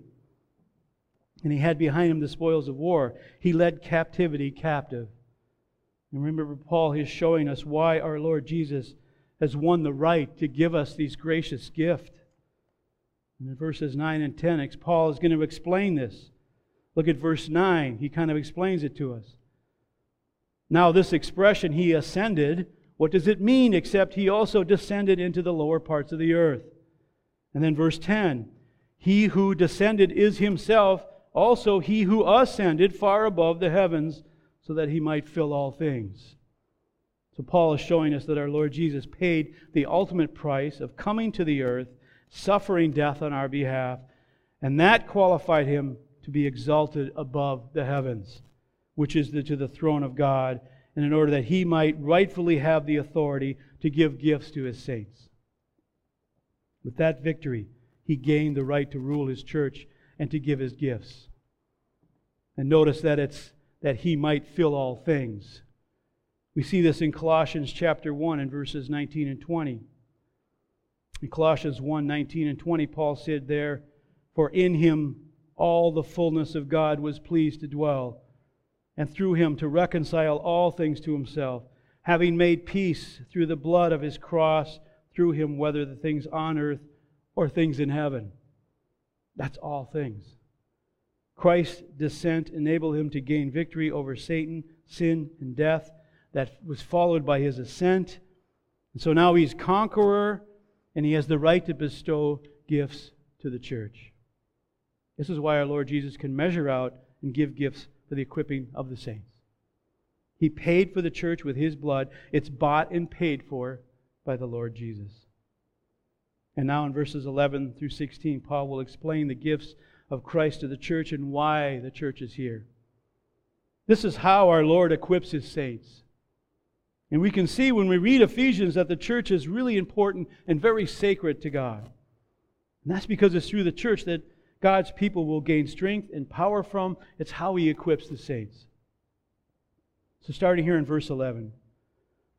and he had behind him the spoils of war. He led captivity captive. And remember, Paul is showing us why our Lord Jesus has won the right to give us these gracious gift. And in verses 9 and 10, Paul is going to explain this. Look at verse 9. He kind of explains it to us. Now, this expression, he ascended, What does it mean except he also descended into the lower parts of the earth? And then verse 10 He who descended is himself also he who ascended far above the heavens so that he might fill all things. So Paul is showing us that our Lord Jesus paid the ultimate price of coming to the earth, suffering death on our behalf, and that qualified him to be exalted above the heavens, which is the, to the throne of God and in order that he might rightfully have the authority to give gifts to his saints. With that victory, he gained the right to rule his church and to give his gifts. And notice that it's that he might fill all things. We see this in Colossians chapter 1 and verses 19 and 20. In Colossians 1 19 and 20, Paul said there, For in him all the fullness of God was pleased to dwell and through him to reconcile all things to himself, having made peace through the blood of his cross, through him, whether the things on earth or things in heaven. That's all things. Christ's descent enabled him to gain victory over Satan, sin, and death. That was followed by his ascent. And so now he's conqueror, and he has the right to bestow gifts to the church. This is why our Lord Jesus can measure out and give gifts for the equipping of the saints. He paid for the church with his blood. It's bought and paid for by the Lord Jesus. And now in verses 11 through 16, Paul will explain the gifts of Christ to the church and why the church is here. This is how our Lord equips his saints. And we can see when we read Ephesians that the church is really important and very sacred to God. And that's because it's through the church that God's people will gain strength and power from. It's how he equips the saints. So starting here in verse 11,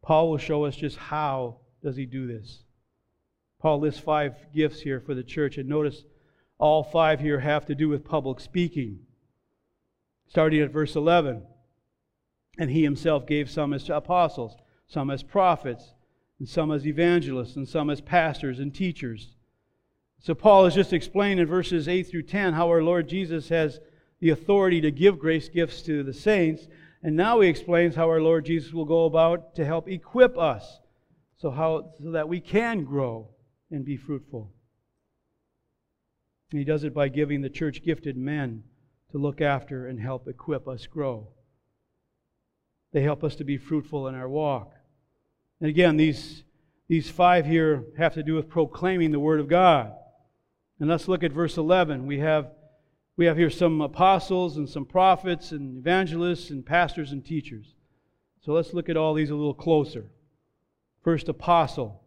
Paul will show us just how does he do this. Paul lists five gifts here for the church, and notice all five here have to do with public speaking. Starting at verse 11, and he himself gave some as apostles, some as prophets, and some as evangelists, and some as pastors and teachers so Paul has just explained in verses 8 through 10 how our Lord Jesus has the authority to give grace gifts to the saints. And now he explains how our Lord Jesus will go about to help equip us so, how, so that we can grow and be fruitful. And he does it by giving the church gifted men to look after and help equip us grow. They help us to be fruitful in our walk. And again, these, these five here have to do with proclaiming the Word of God. And let's look at verse 11. We have, we have here some apostles and some prophets and evangelists and pastors and teachers. So let's look at all these a little closer. First, apostle.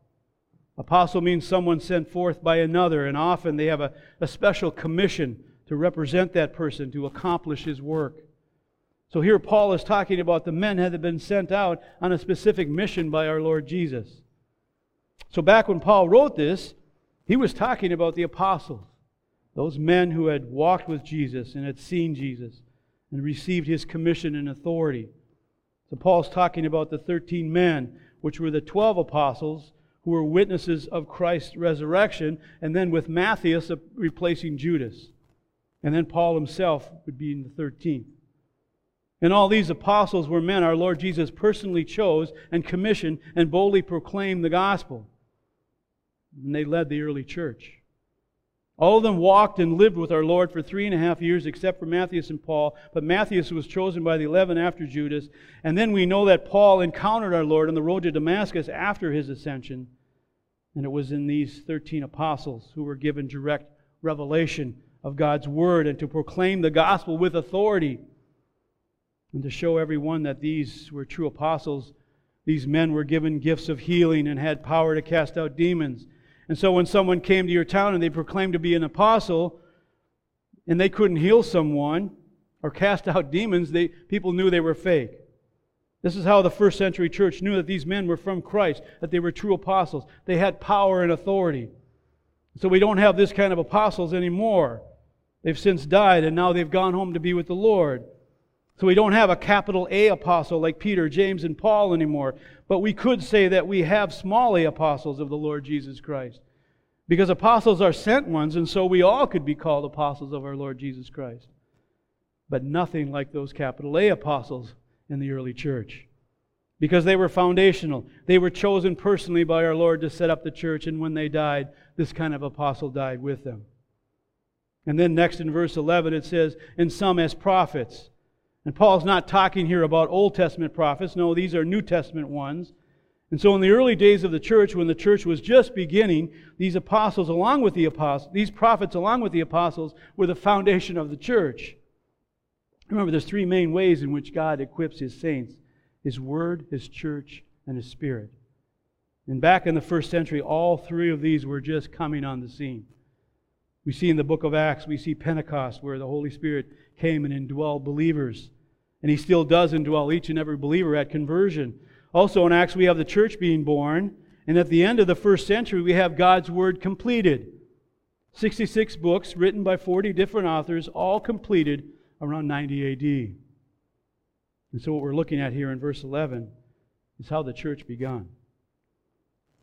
Apostle means someone sent forth by another, and often they have a, a special commission to represent that person to accomplish his work. So here Paul is talking about the men that had been sent out on a specific mission by our Lord Jesus. So back when Paul wrote this, he was talking about the apostles, those men who had walked with Jesus and had seen Jesus and received his commission and authority. So Paul's talking about the 13 men, which were the 12 apostles who were witnesses of Christ's resurrection, and then with Matthias replacing Judas. And then Paul himself would be in the 13th. And all these apostles were men our Lord Jesus personally chose and commissioned and boldly proclaimed the gospel and they led the early church. All of them walked and lived with our Lord for three and a half years, except for Matthias and Paul. But Matthias was chosen by the eleven after Judas. And then we know that Paul encountered our Lord on the road to Damascus after his ascension. And it was in these 13 apostles who were given direct revelation of God's word and to proclaim the gospel with authority. And to show everyone that these were true apostles, these men were given gifts of healing and had power to cast out demons and so when someone came to your town and they proclaimed to be an apostle and they couldn't heal someone or cast out demons, they, people knew they were fake. This is how the first century church knew that these men were from Christ, that they were true apostles. They had power and authority. So we don't have this kind of apostles anymore. They've since died and now they've gone home to be with the Lord. So we don't have a capital A apostle like Peter, James, and Paul anymore. But we could say that we have small a apostles of the Lord Jesus Christ. Because apostles are sent ones, and so we all could be called apostles of our Lord Jesus Christ. But nothing like those capital A apostles in the early church. because they were foundational. They were chosen personally by our Lord to set up the church, and when they died, this kind of apostle died with them. And then next in verse 11, it says, And some as prophets. And Paul's not talking here about Old Testament prophets. No, these are New Testament ones. And so in the early days of the church, when the church was just beginning, these apostles, along with the apostles, these prophets, along with the apostles, were the foundation of the church. Remember, there's three main ways in which God equips his saints his word, his church, and his spirit. And back in the first century, all three of these were just coming on the scene. We see in the book of Acts, we see Pentecost, where the Holy Spirit came and indwelled believers. And he still does indwell each and every believer at conversion. Also in Acts, we have the church being born. And at the end of the first century, we have God's Word completed. 66 books written by 40 different authors, all completed around 90 AD. And so, what we're looking at here in verse 11 is how the church began.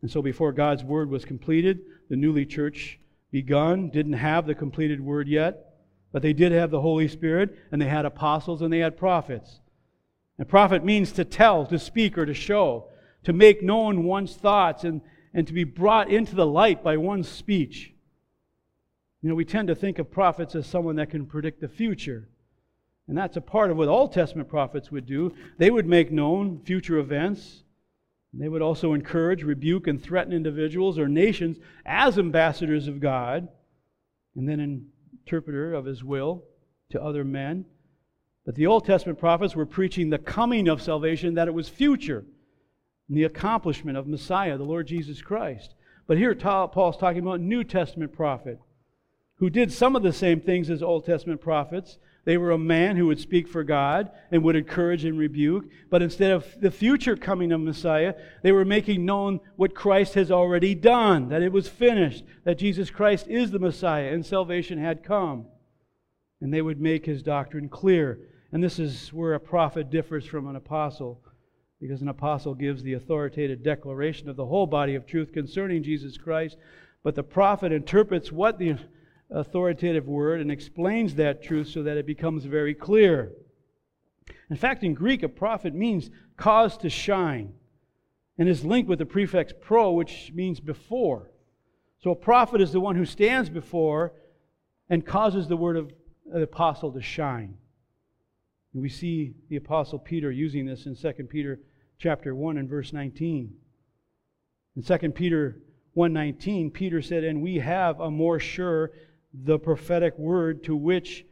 And so, before God's Word was completed, the newly church begun didn't have the completed Word yet, but they did have the Holy Spirit, and they had apostles, and they had prophets. And prophet means to tell, to speak, or to show, to make known one's thoughts, and, and to be brought into the light by one's speech. You know, we tend to think of prophets as someone that can predict the future. And that's a part of what Old Testament prophets would do. They would make known future events. They would also encourage, rebuke, and threaten individuals or nations as ambassadors of God, and then an interpreter of his will to other men. But the Old Testament prophets were preaching the coming of salvation, that it was future, and the accomplishment of Messiah, the Lord Jesus Christ. But here Paul's talking about New Testament prophet who did some of the same things as Old Testament prophets, they were a man who would speak for God and would encourage and rebuke. But instead of the future coming of Messiah, they were making known what Christ has already done, that it was finished, that Jesus Christ is the Messiah and salvation had come. And they would make his doctrine clear. And this is where a prophet differs from an apostle, because an apostle gives the authoritative declaration of the whole body of truth concerning Jesus Christ. But the prophet interprets what the authoritative word and explains that truth so that it becomes very clear. In fact, in Greek, a prophet means cause to shine and is linked with the prefix pro, which means before. So a prophet is the one who stands before and causes the word of the apostle to shine. And we see the apostle Peter using this in 2 Peter chapter 1 and verse 19. In 2 Peter 1:19, Peter said, "And we have a more sure the prophetic word to which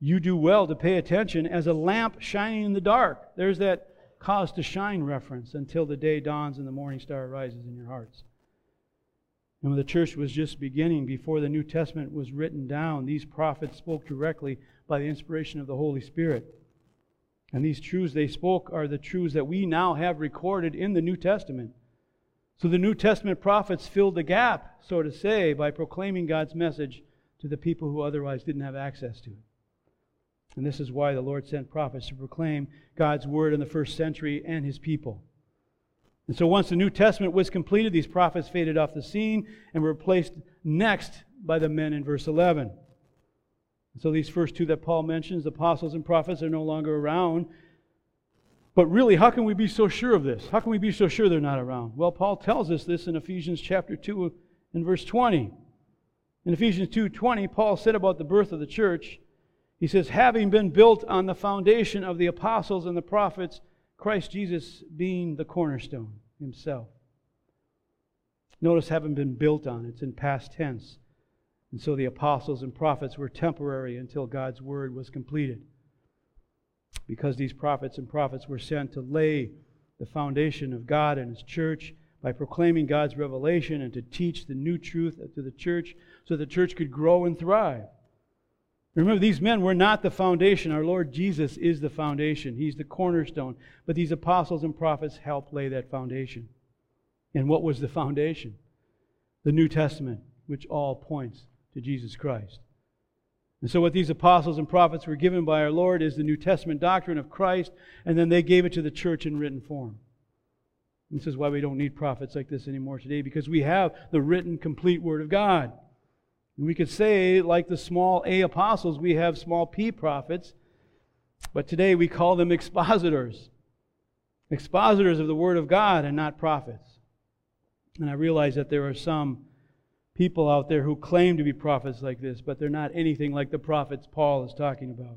you do well to pay attention as a lamp shining in the dark. There's that cause to shine reference until the day dawns and the morning star rises in your hearts. And when the church was just beginning, before the New Testament was written down, these prophets spoke directly by the inspiration of the Holy Spirit. And these truths they spoke are the truths that we now have recorded in the New Testament. So the New Testament prophets filled the gap, so to say, by proclaiming God's message to the people who otherwise didn't have access to it. And this is why the Lord sent prophets to proclaim God's word in the first century and his people. And so once the New Testament was completed, these prophets faded off the scene and were replaced next by the men in verse 11. So these first two that Paul mentions, apostles and prophets, are no longer around. But really, how can we be so sure of this? How can we be so sure they're not around? Well, Paul tells us this in Ephesians chapter 2 and verse 20. In Ephesians 2:20, Paul said about the birth of the church, he says, having been built on the foundation of the apostles and the prophets, Christ Jesus being the cornerstone himself. Notice having been built on, it's in past tense. And so the apostles and prophets were temporary until God's word was completed. Because these prophets and prophets were sent to lay the foundation of God and his church by proclaiming God's revelation and to teach the new truth to the church so the church could grow and thrive. Remember, these men were not the foundation. Our Lord Jesus is the foundation, He's the cornerstone. But these apostles and prophets helped lay that foundation. And what was the foundation? The New Testament, which all points to Jesus Christ. And so, what these apostles and prophets were given by our Lord is the New Testament doctrine of Christ, and then they gave it to the church in written form. This is why we don't need prophets like this anymore today, because we have the written, complete Word of God. And we could say, like the small a apostles, we have small p prophets, but today we call them expositors. expositors of the Word of God and not prophets. And I realize that there are some people out there who claim to be prophets like this, but they're not anything like the prophets Paul is talking about.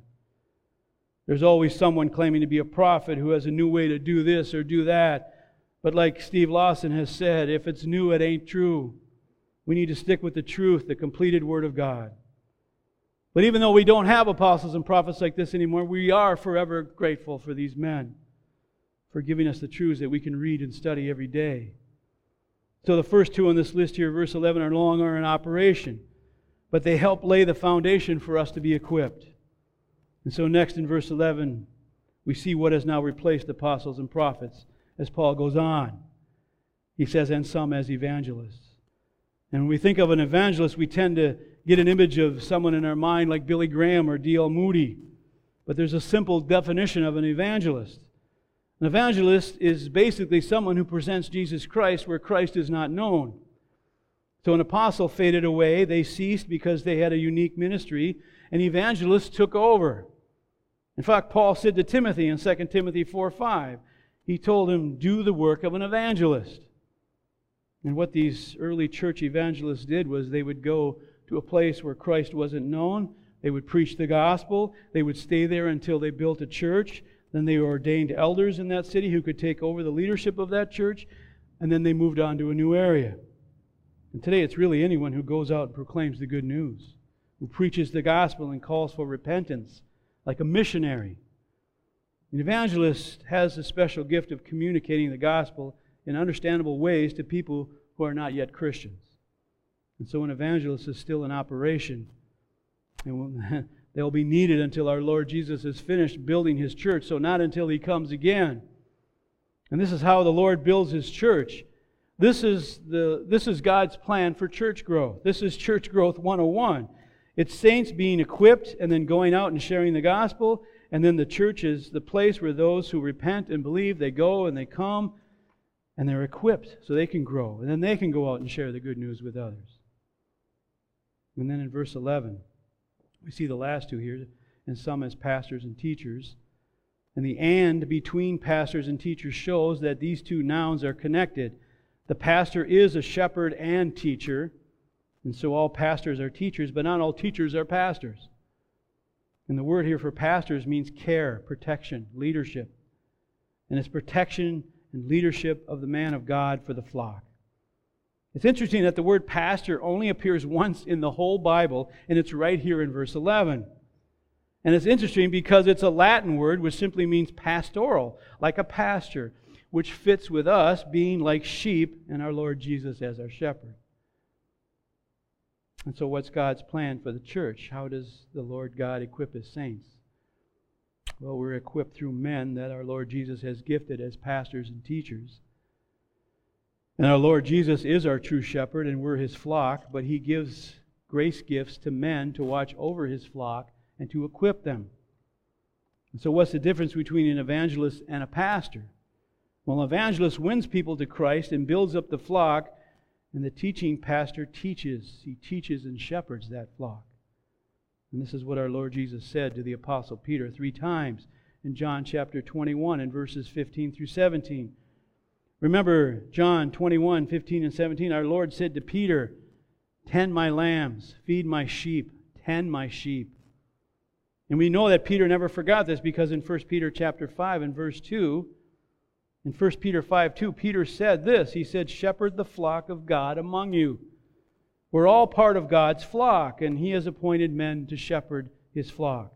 There's always someone claiming to be a prophet who has a new way to do this or do that. But like Steve Lawson has said, if it's new, it ain't true. We need to stick with the truth, the completed Word of God. But even though we don't have apostles and prophets like this anymore, we are forever grateful for these men for giving us the truths that we can read and study every day. So the first two on this list here, verse 11, are no longer in operation, but they help lay the foundation for us to be equipped. And so, next in verse 11, we see what has now replaced apostles and prophets as Paul goes on. He says, and some as evangelists. And when we think of an evangelist, we tend to get an image of someone in our mind like Billy Graham or D.L. Moody. But there's a simple definition of an evangelist. An evangelist is basically someone who presents Jesus Christ where Christ is not known. So an apostle faded away, they ceased because they had a unique ministry, and evangelists took over. In fact, Paul said to Timothy in 2 Timothy 4 5, he told him, Do the work of an evangelist. And what these early church evangelists did was they would go to a place where Christ wasn't known, they would preach the gospel, they would stay there until they built a church, then they ordained elders in that city who could take over the leadership of that church, and then they moved on to a new area. And today it's really anyone who goes out and proclaims the good news, who preaches the gospel and calls for repentance like a missionary. An evangelist has the special gift of communicating the gospel in understandable ways to people who are not yet Christians. And so an evangelist is still in operation. And they'll be needed until our Lord Jesus is finished building his church, so not until he comes again. And this is how the Lord builds his church. This is, the, this is God's plan for church growth. This is Church Growth 101. It's saints being equipped and then going out and sharing the gospel. And then the church is the place where those who repent and believe, they go and they come and they're equipped so they can grow. And then they can go out and share the good news with others. And then in verse 11, we see the last two here, and some as pastors and teachers. And the and between pastors and teachers shows that these two nouns are connected. The pastor is a shepherd and teacher. And so all pastors are teachers, but not all teachers are pastors. And the word here for pastors means care, protection, leadership. And it's protection and leadership of the man of God for the flock. It's interesting that the word pastor only appears once in the whole Bible, and it's right here in verse 11. And it's interesting because it's a Latin word which simply means pastoral, like a pasture, which fits with us being like sheep and our Lord Jesus as our shepherd. And so, what's God's plan for the church? How does the Lord God equip his saints? Well, we're equipped through men that our Lord Jesus has gifted as pastors and teachers. And our Lord Jesus is our true shepherd, and we're his flock, but he gives grace gifts to men to watch over his flock and to equip them. And so, what's the difference between an evangelist and a pastor? Well, an evangelist wins people to Christ and builds up the flock, and the teaching pastor teaches. He teaches and shepherds that flock. And this is what our Lord Jesus said to the Apostle Peter three times in John chapter 21 and verses 15 through 17. Remember John 21, 15 and 17. Our Lord said to Peter, Tend my lambs, feed my sheep, tend my sheep. And we know that Peter never forgot this because in 1 Peter chapter 5 and verse 2, in 1 Peter 5 2, Peter said this. He said, Shepherd the flock of God among you. We're all part of God's flock, and He has appointed men to shepherd His flock.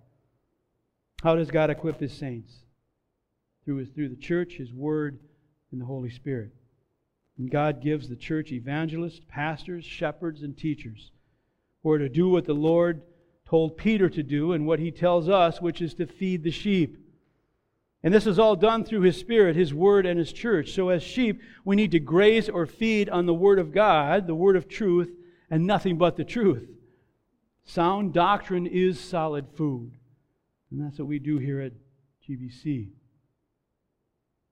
How does God equip His saints? Through, his, through the church, His Word, and the Holy Spirit. And God gives the church evangelists, pastors, shepherds, and teachers who are to do what the Lord told Peter to do and what He tells us, which is to feed the sheep. And this is all done through His Spirit, His Word, and His church. So, as sheep, we need to graze or feed on the Word of God, the Word of truth, and nothing but the truth. Sound doctrine is solid food. And that's what we do here at GBC.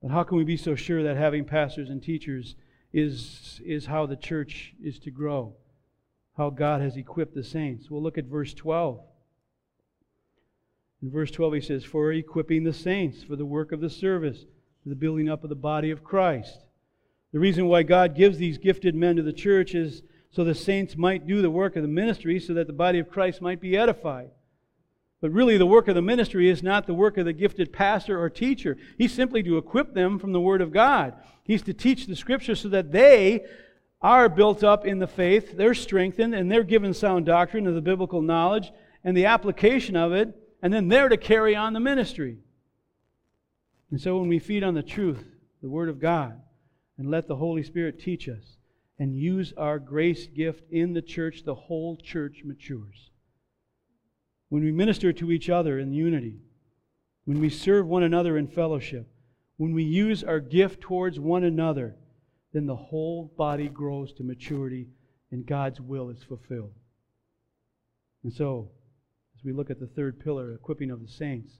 But how can we be so sure that having pastors and teachers is, is how the church is to grow? How God has equipped the saints? Well, look at verse 12. In verse 12, he says, For equipping the saints for the work of the service, for the building up of the body of Christ. The reason why God gives these gifted men to the church is so the saints might do the work of the ministry so that the body of Christ might be edified. But really, the work of the ministry is not the work of the gifted pastor or teacher. He's simply to equip them from the Word of God. He's to teach the Scripture so that they are built up in the faith, they're strengthened, and they're given sound doctrine of the biblical knowledge and the application of it, and then they're to carry on the ministry. And so when we feed on the truth, the Word of God, and let the Holy Spirit teach us and use our grace gift in the church, the whole church matures. When we minister to each other in unity, when we serve one another in fellowship, when we use our gift towards one another, then the whole body grows to maturity and God's will is fulfilled. And so, as we look at the third pillar, equipping of the saints,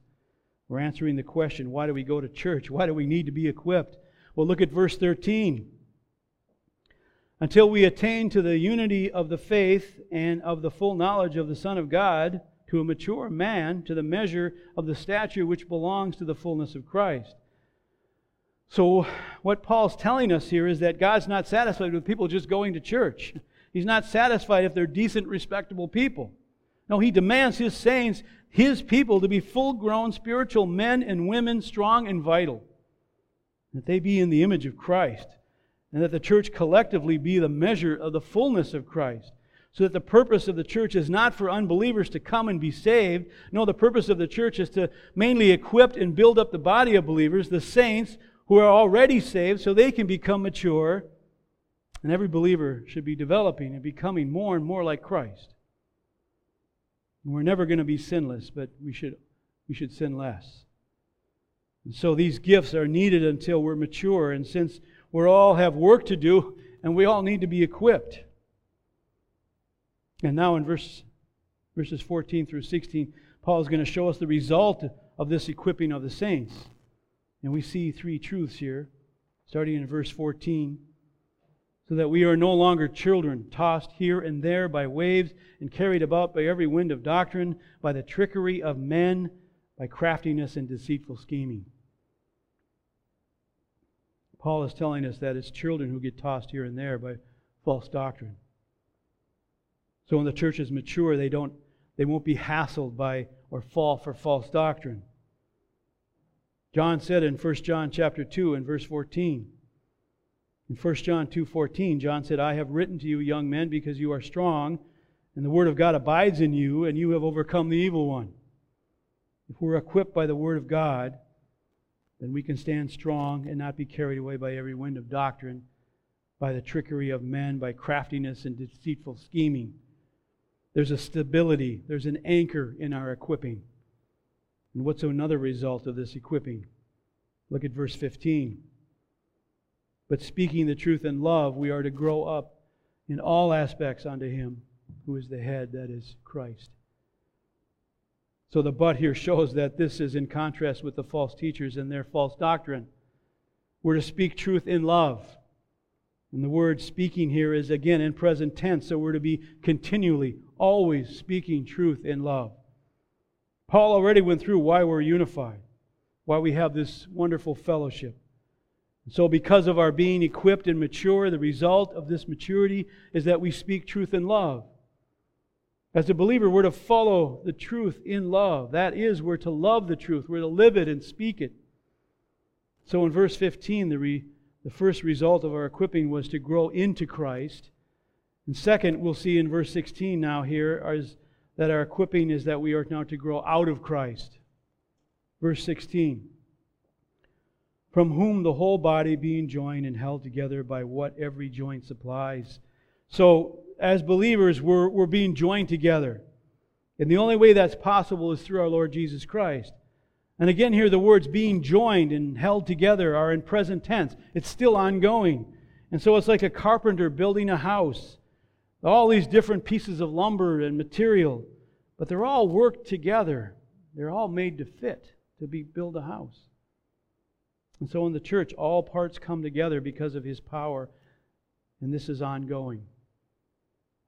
we're answering the question why do we go to church? Why do we need to be equipped? Well, look at verse 13. Until we attain to the unity of the faith and of the full knowledge of the Son of God, to a mature man, to the measure of the stature which belongs to the fullness of Christ. So, what Paul's telling us here is that God's not satisfied with people just going to church. He's not satisfied if they're decent, respectable people. No, he demands his saints, his people, to be full grown spiritual men and women, strong and vital. That they be in the image of Christ. And that the church collectively be the measure of the fullness of Christ. So that the purpose of the church is not for unbelievers to come and be saved. No, the purpose of the church is to mainly equip and build up the body of believers, the saints who are already saved, so they can become mature. And every believer should be developing and becoming more and more like Christ. We're never going to be sinless, but we should, we should sin less. And so these gifts are needed until we're mature. And since we all have work to do, and we all need to be equipped. And now in verse, verses 14 through 16, Paul is going to show us the result of this equipping of the saints. And we see three truths here, starting in verse 14 so that we are no longer children, tossed here and there by waves and carried about by every wind of doctrine, by the trickery of men, by craftiness and deceitful scheming. Paul is telling us that it's children who get tossed here and there by false doctrine. So when the church is mature, they don't they won't be hassled by or fall for false doctrine. John said in 1 John chapter 2 and verse 14, in 1 John 2:14, John said, "I have written to you, young men, because you are strong, and the word of God abides in you, and you have overcome the evil one." If we're equipped by the word of God, then we can stand strong and not be carried away by every wind of doctrine, by the trickery of men, by craftiness and deceitful scheming. There's a stability, there's an anchor in our equipping. And what's another result of this equipping? Look at verse 15. But speaking the truth in love, we are to grow up in all aspects unto Him who is the head, that is Christ. So the but here shows that this is in contrast with the false teachers and their false doctrine. We're to speak truth in love. And the word speaking here is again in present tense, so we're to be continually, always speaking truth in love. Paul already went through why we're unified, why we have this wonderful fellowship. So, because of our being equipped and mature, the result of this maturity is that we speak truth in love. As a believer, we're to follow the truth in love. That is, we're to love the truth, we're to live it and speak it. So, in verse 15, the, re, the first result of our equipping was to grow into Christ. And second, we'll see in verse 16 now here is that our equipping is that we are now to grow out of Christ. Verse 16 from whom the whole body being joined and held together by what every joint supplies. So, as believers, we're, we're being joined together. And the only way that's possible is through our Lord Jesus Christ. And again, here the words being joined and held together are in present tense. It's still ongoing. And so it's like a carpenter building a house. All these different pieces of lumber and material, but they're all worked together. They're all made to fit to be build a house. And so in the church, all parts come together because of his power, and this is ongoing.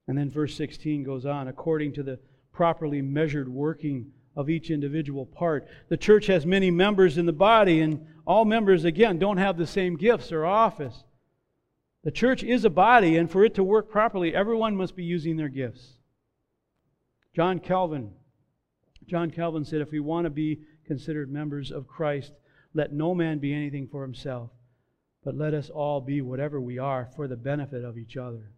And then verse 16 goes on according to the properly measured working of each individual part. The church has many members in the body, and all members, again, don't have the same gifts or office. The church is a body, and for it to work properly, everyone must be using their gifts. John Calvin. John Calvin said, if we want to be considered members of Christ, let no man be anything for himself, but let us all be whatever we are for the benefit of each other.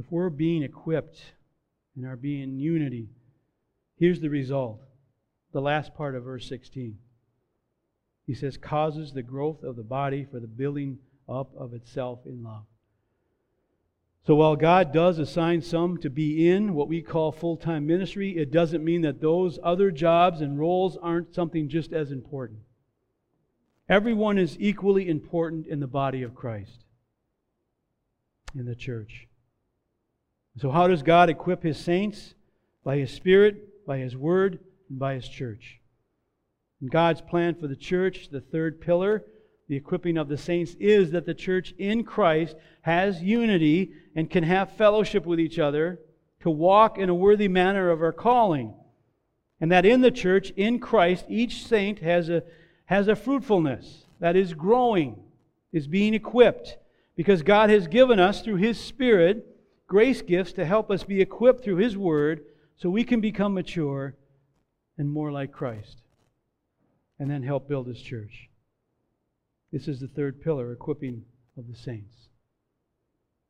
If we're being equipped and are being in unity, here's the result. The last part of verse 16. He says, causes the growth of the body for the building up of itself in love. So while God does assign some to be in what we call full time ministry, it doesn't mean that those other jobs and roles aren't something just as important. Everyone is equally important in the body of Christ, in the church. So, how does God equip His saints? By His Spirit, by His Word, and by His church. And God's plan for the church, the third pillar, the equipping of the saints, is that the church in Christ has unity and can have fellowship with each other to walk in a worthy manner of our calling. And that in the church, in Christ, each saint has a has a fruitfulness that is growing, is being equipped, because God has given us through His Spirit grace gifts to help us be equipped through His Word so we can become mature and more like Christ, and then help build His church. This is the third pillar, equipping of the saints.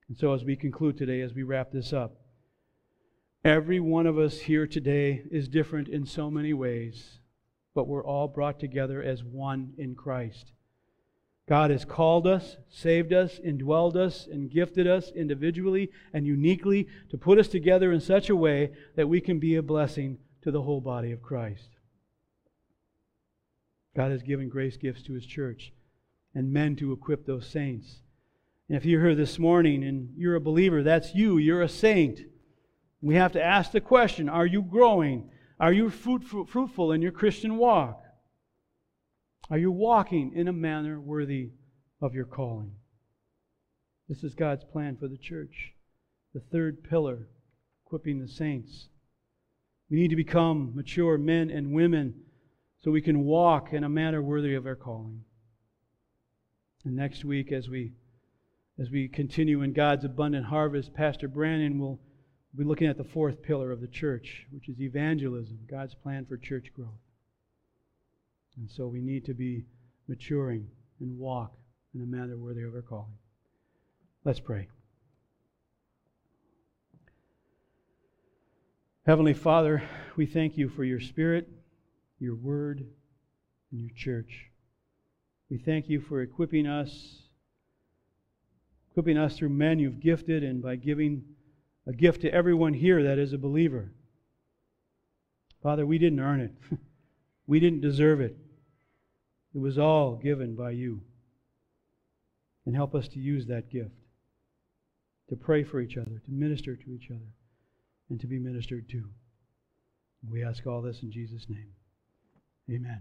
And so, as we conclude today, as we wrap this up, every one of us here today is different in so many ways but we're all brought together as one in Christ. God has called us, saved us, indwelled us, and gifted us individually and uniquely to put us together in such a way that we can be a blessing to the whole body of Christ. God has given grace gifts to His church and men to equip those saints. And if you're here this morning and you're a believer, that's you. You're a saint. We have to ask the question Are you growing? Are you fruitful in your Christian walk? Are you walking in a manner worthy of your calling? This is God's plan for the church. The third pillar, equipping the saints. We need to become mature men and women so we can walk in a manner worthy of our calling. And next week, as we as we continue in God's abundant harvest, Pastor Brandon will be looking at the fourth pillar of the church, which is evangelism, God's plan for church growth. And so we need to be maturing and walk in a manner worthy of our calling. Let's pray. Heavenly Father, we thank you for your Spirit, your Word, and your church. We thank you for equipping us, equipping us through men you've gifted, and by giving a gift to everyone here that is a believer. Father, we didn't earn it. we didn't deserve it. It was all given by you. And help us to use that gift to pray for each other, to minister to each other, and to be ministered to. We ask all this in Jesus' name. Amen.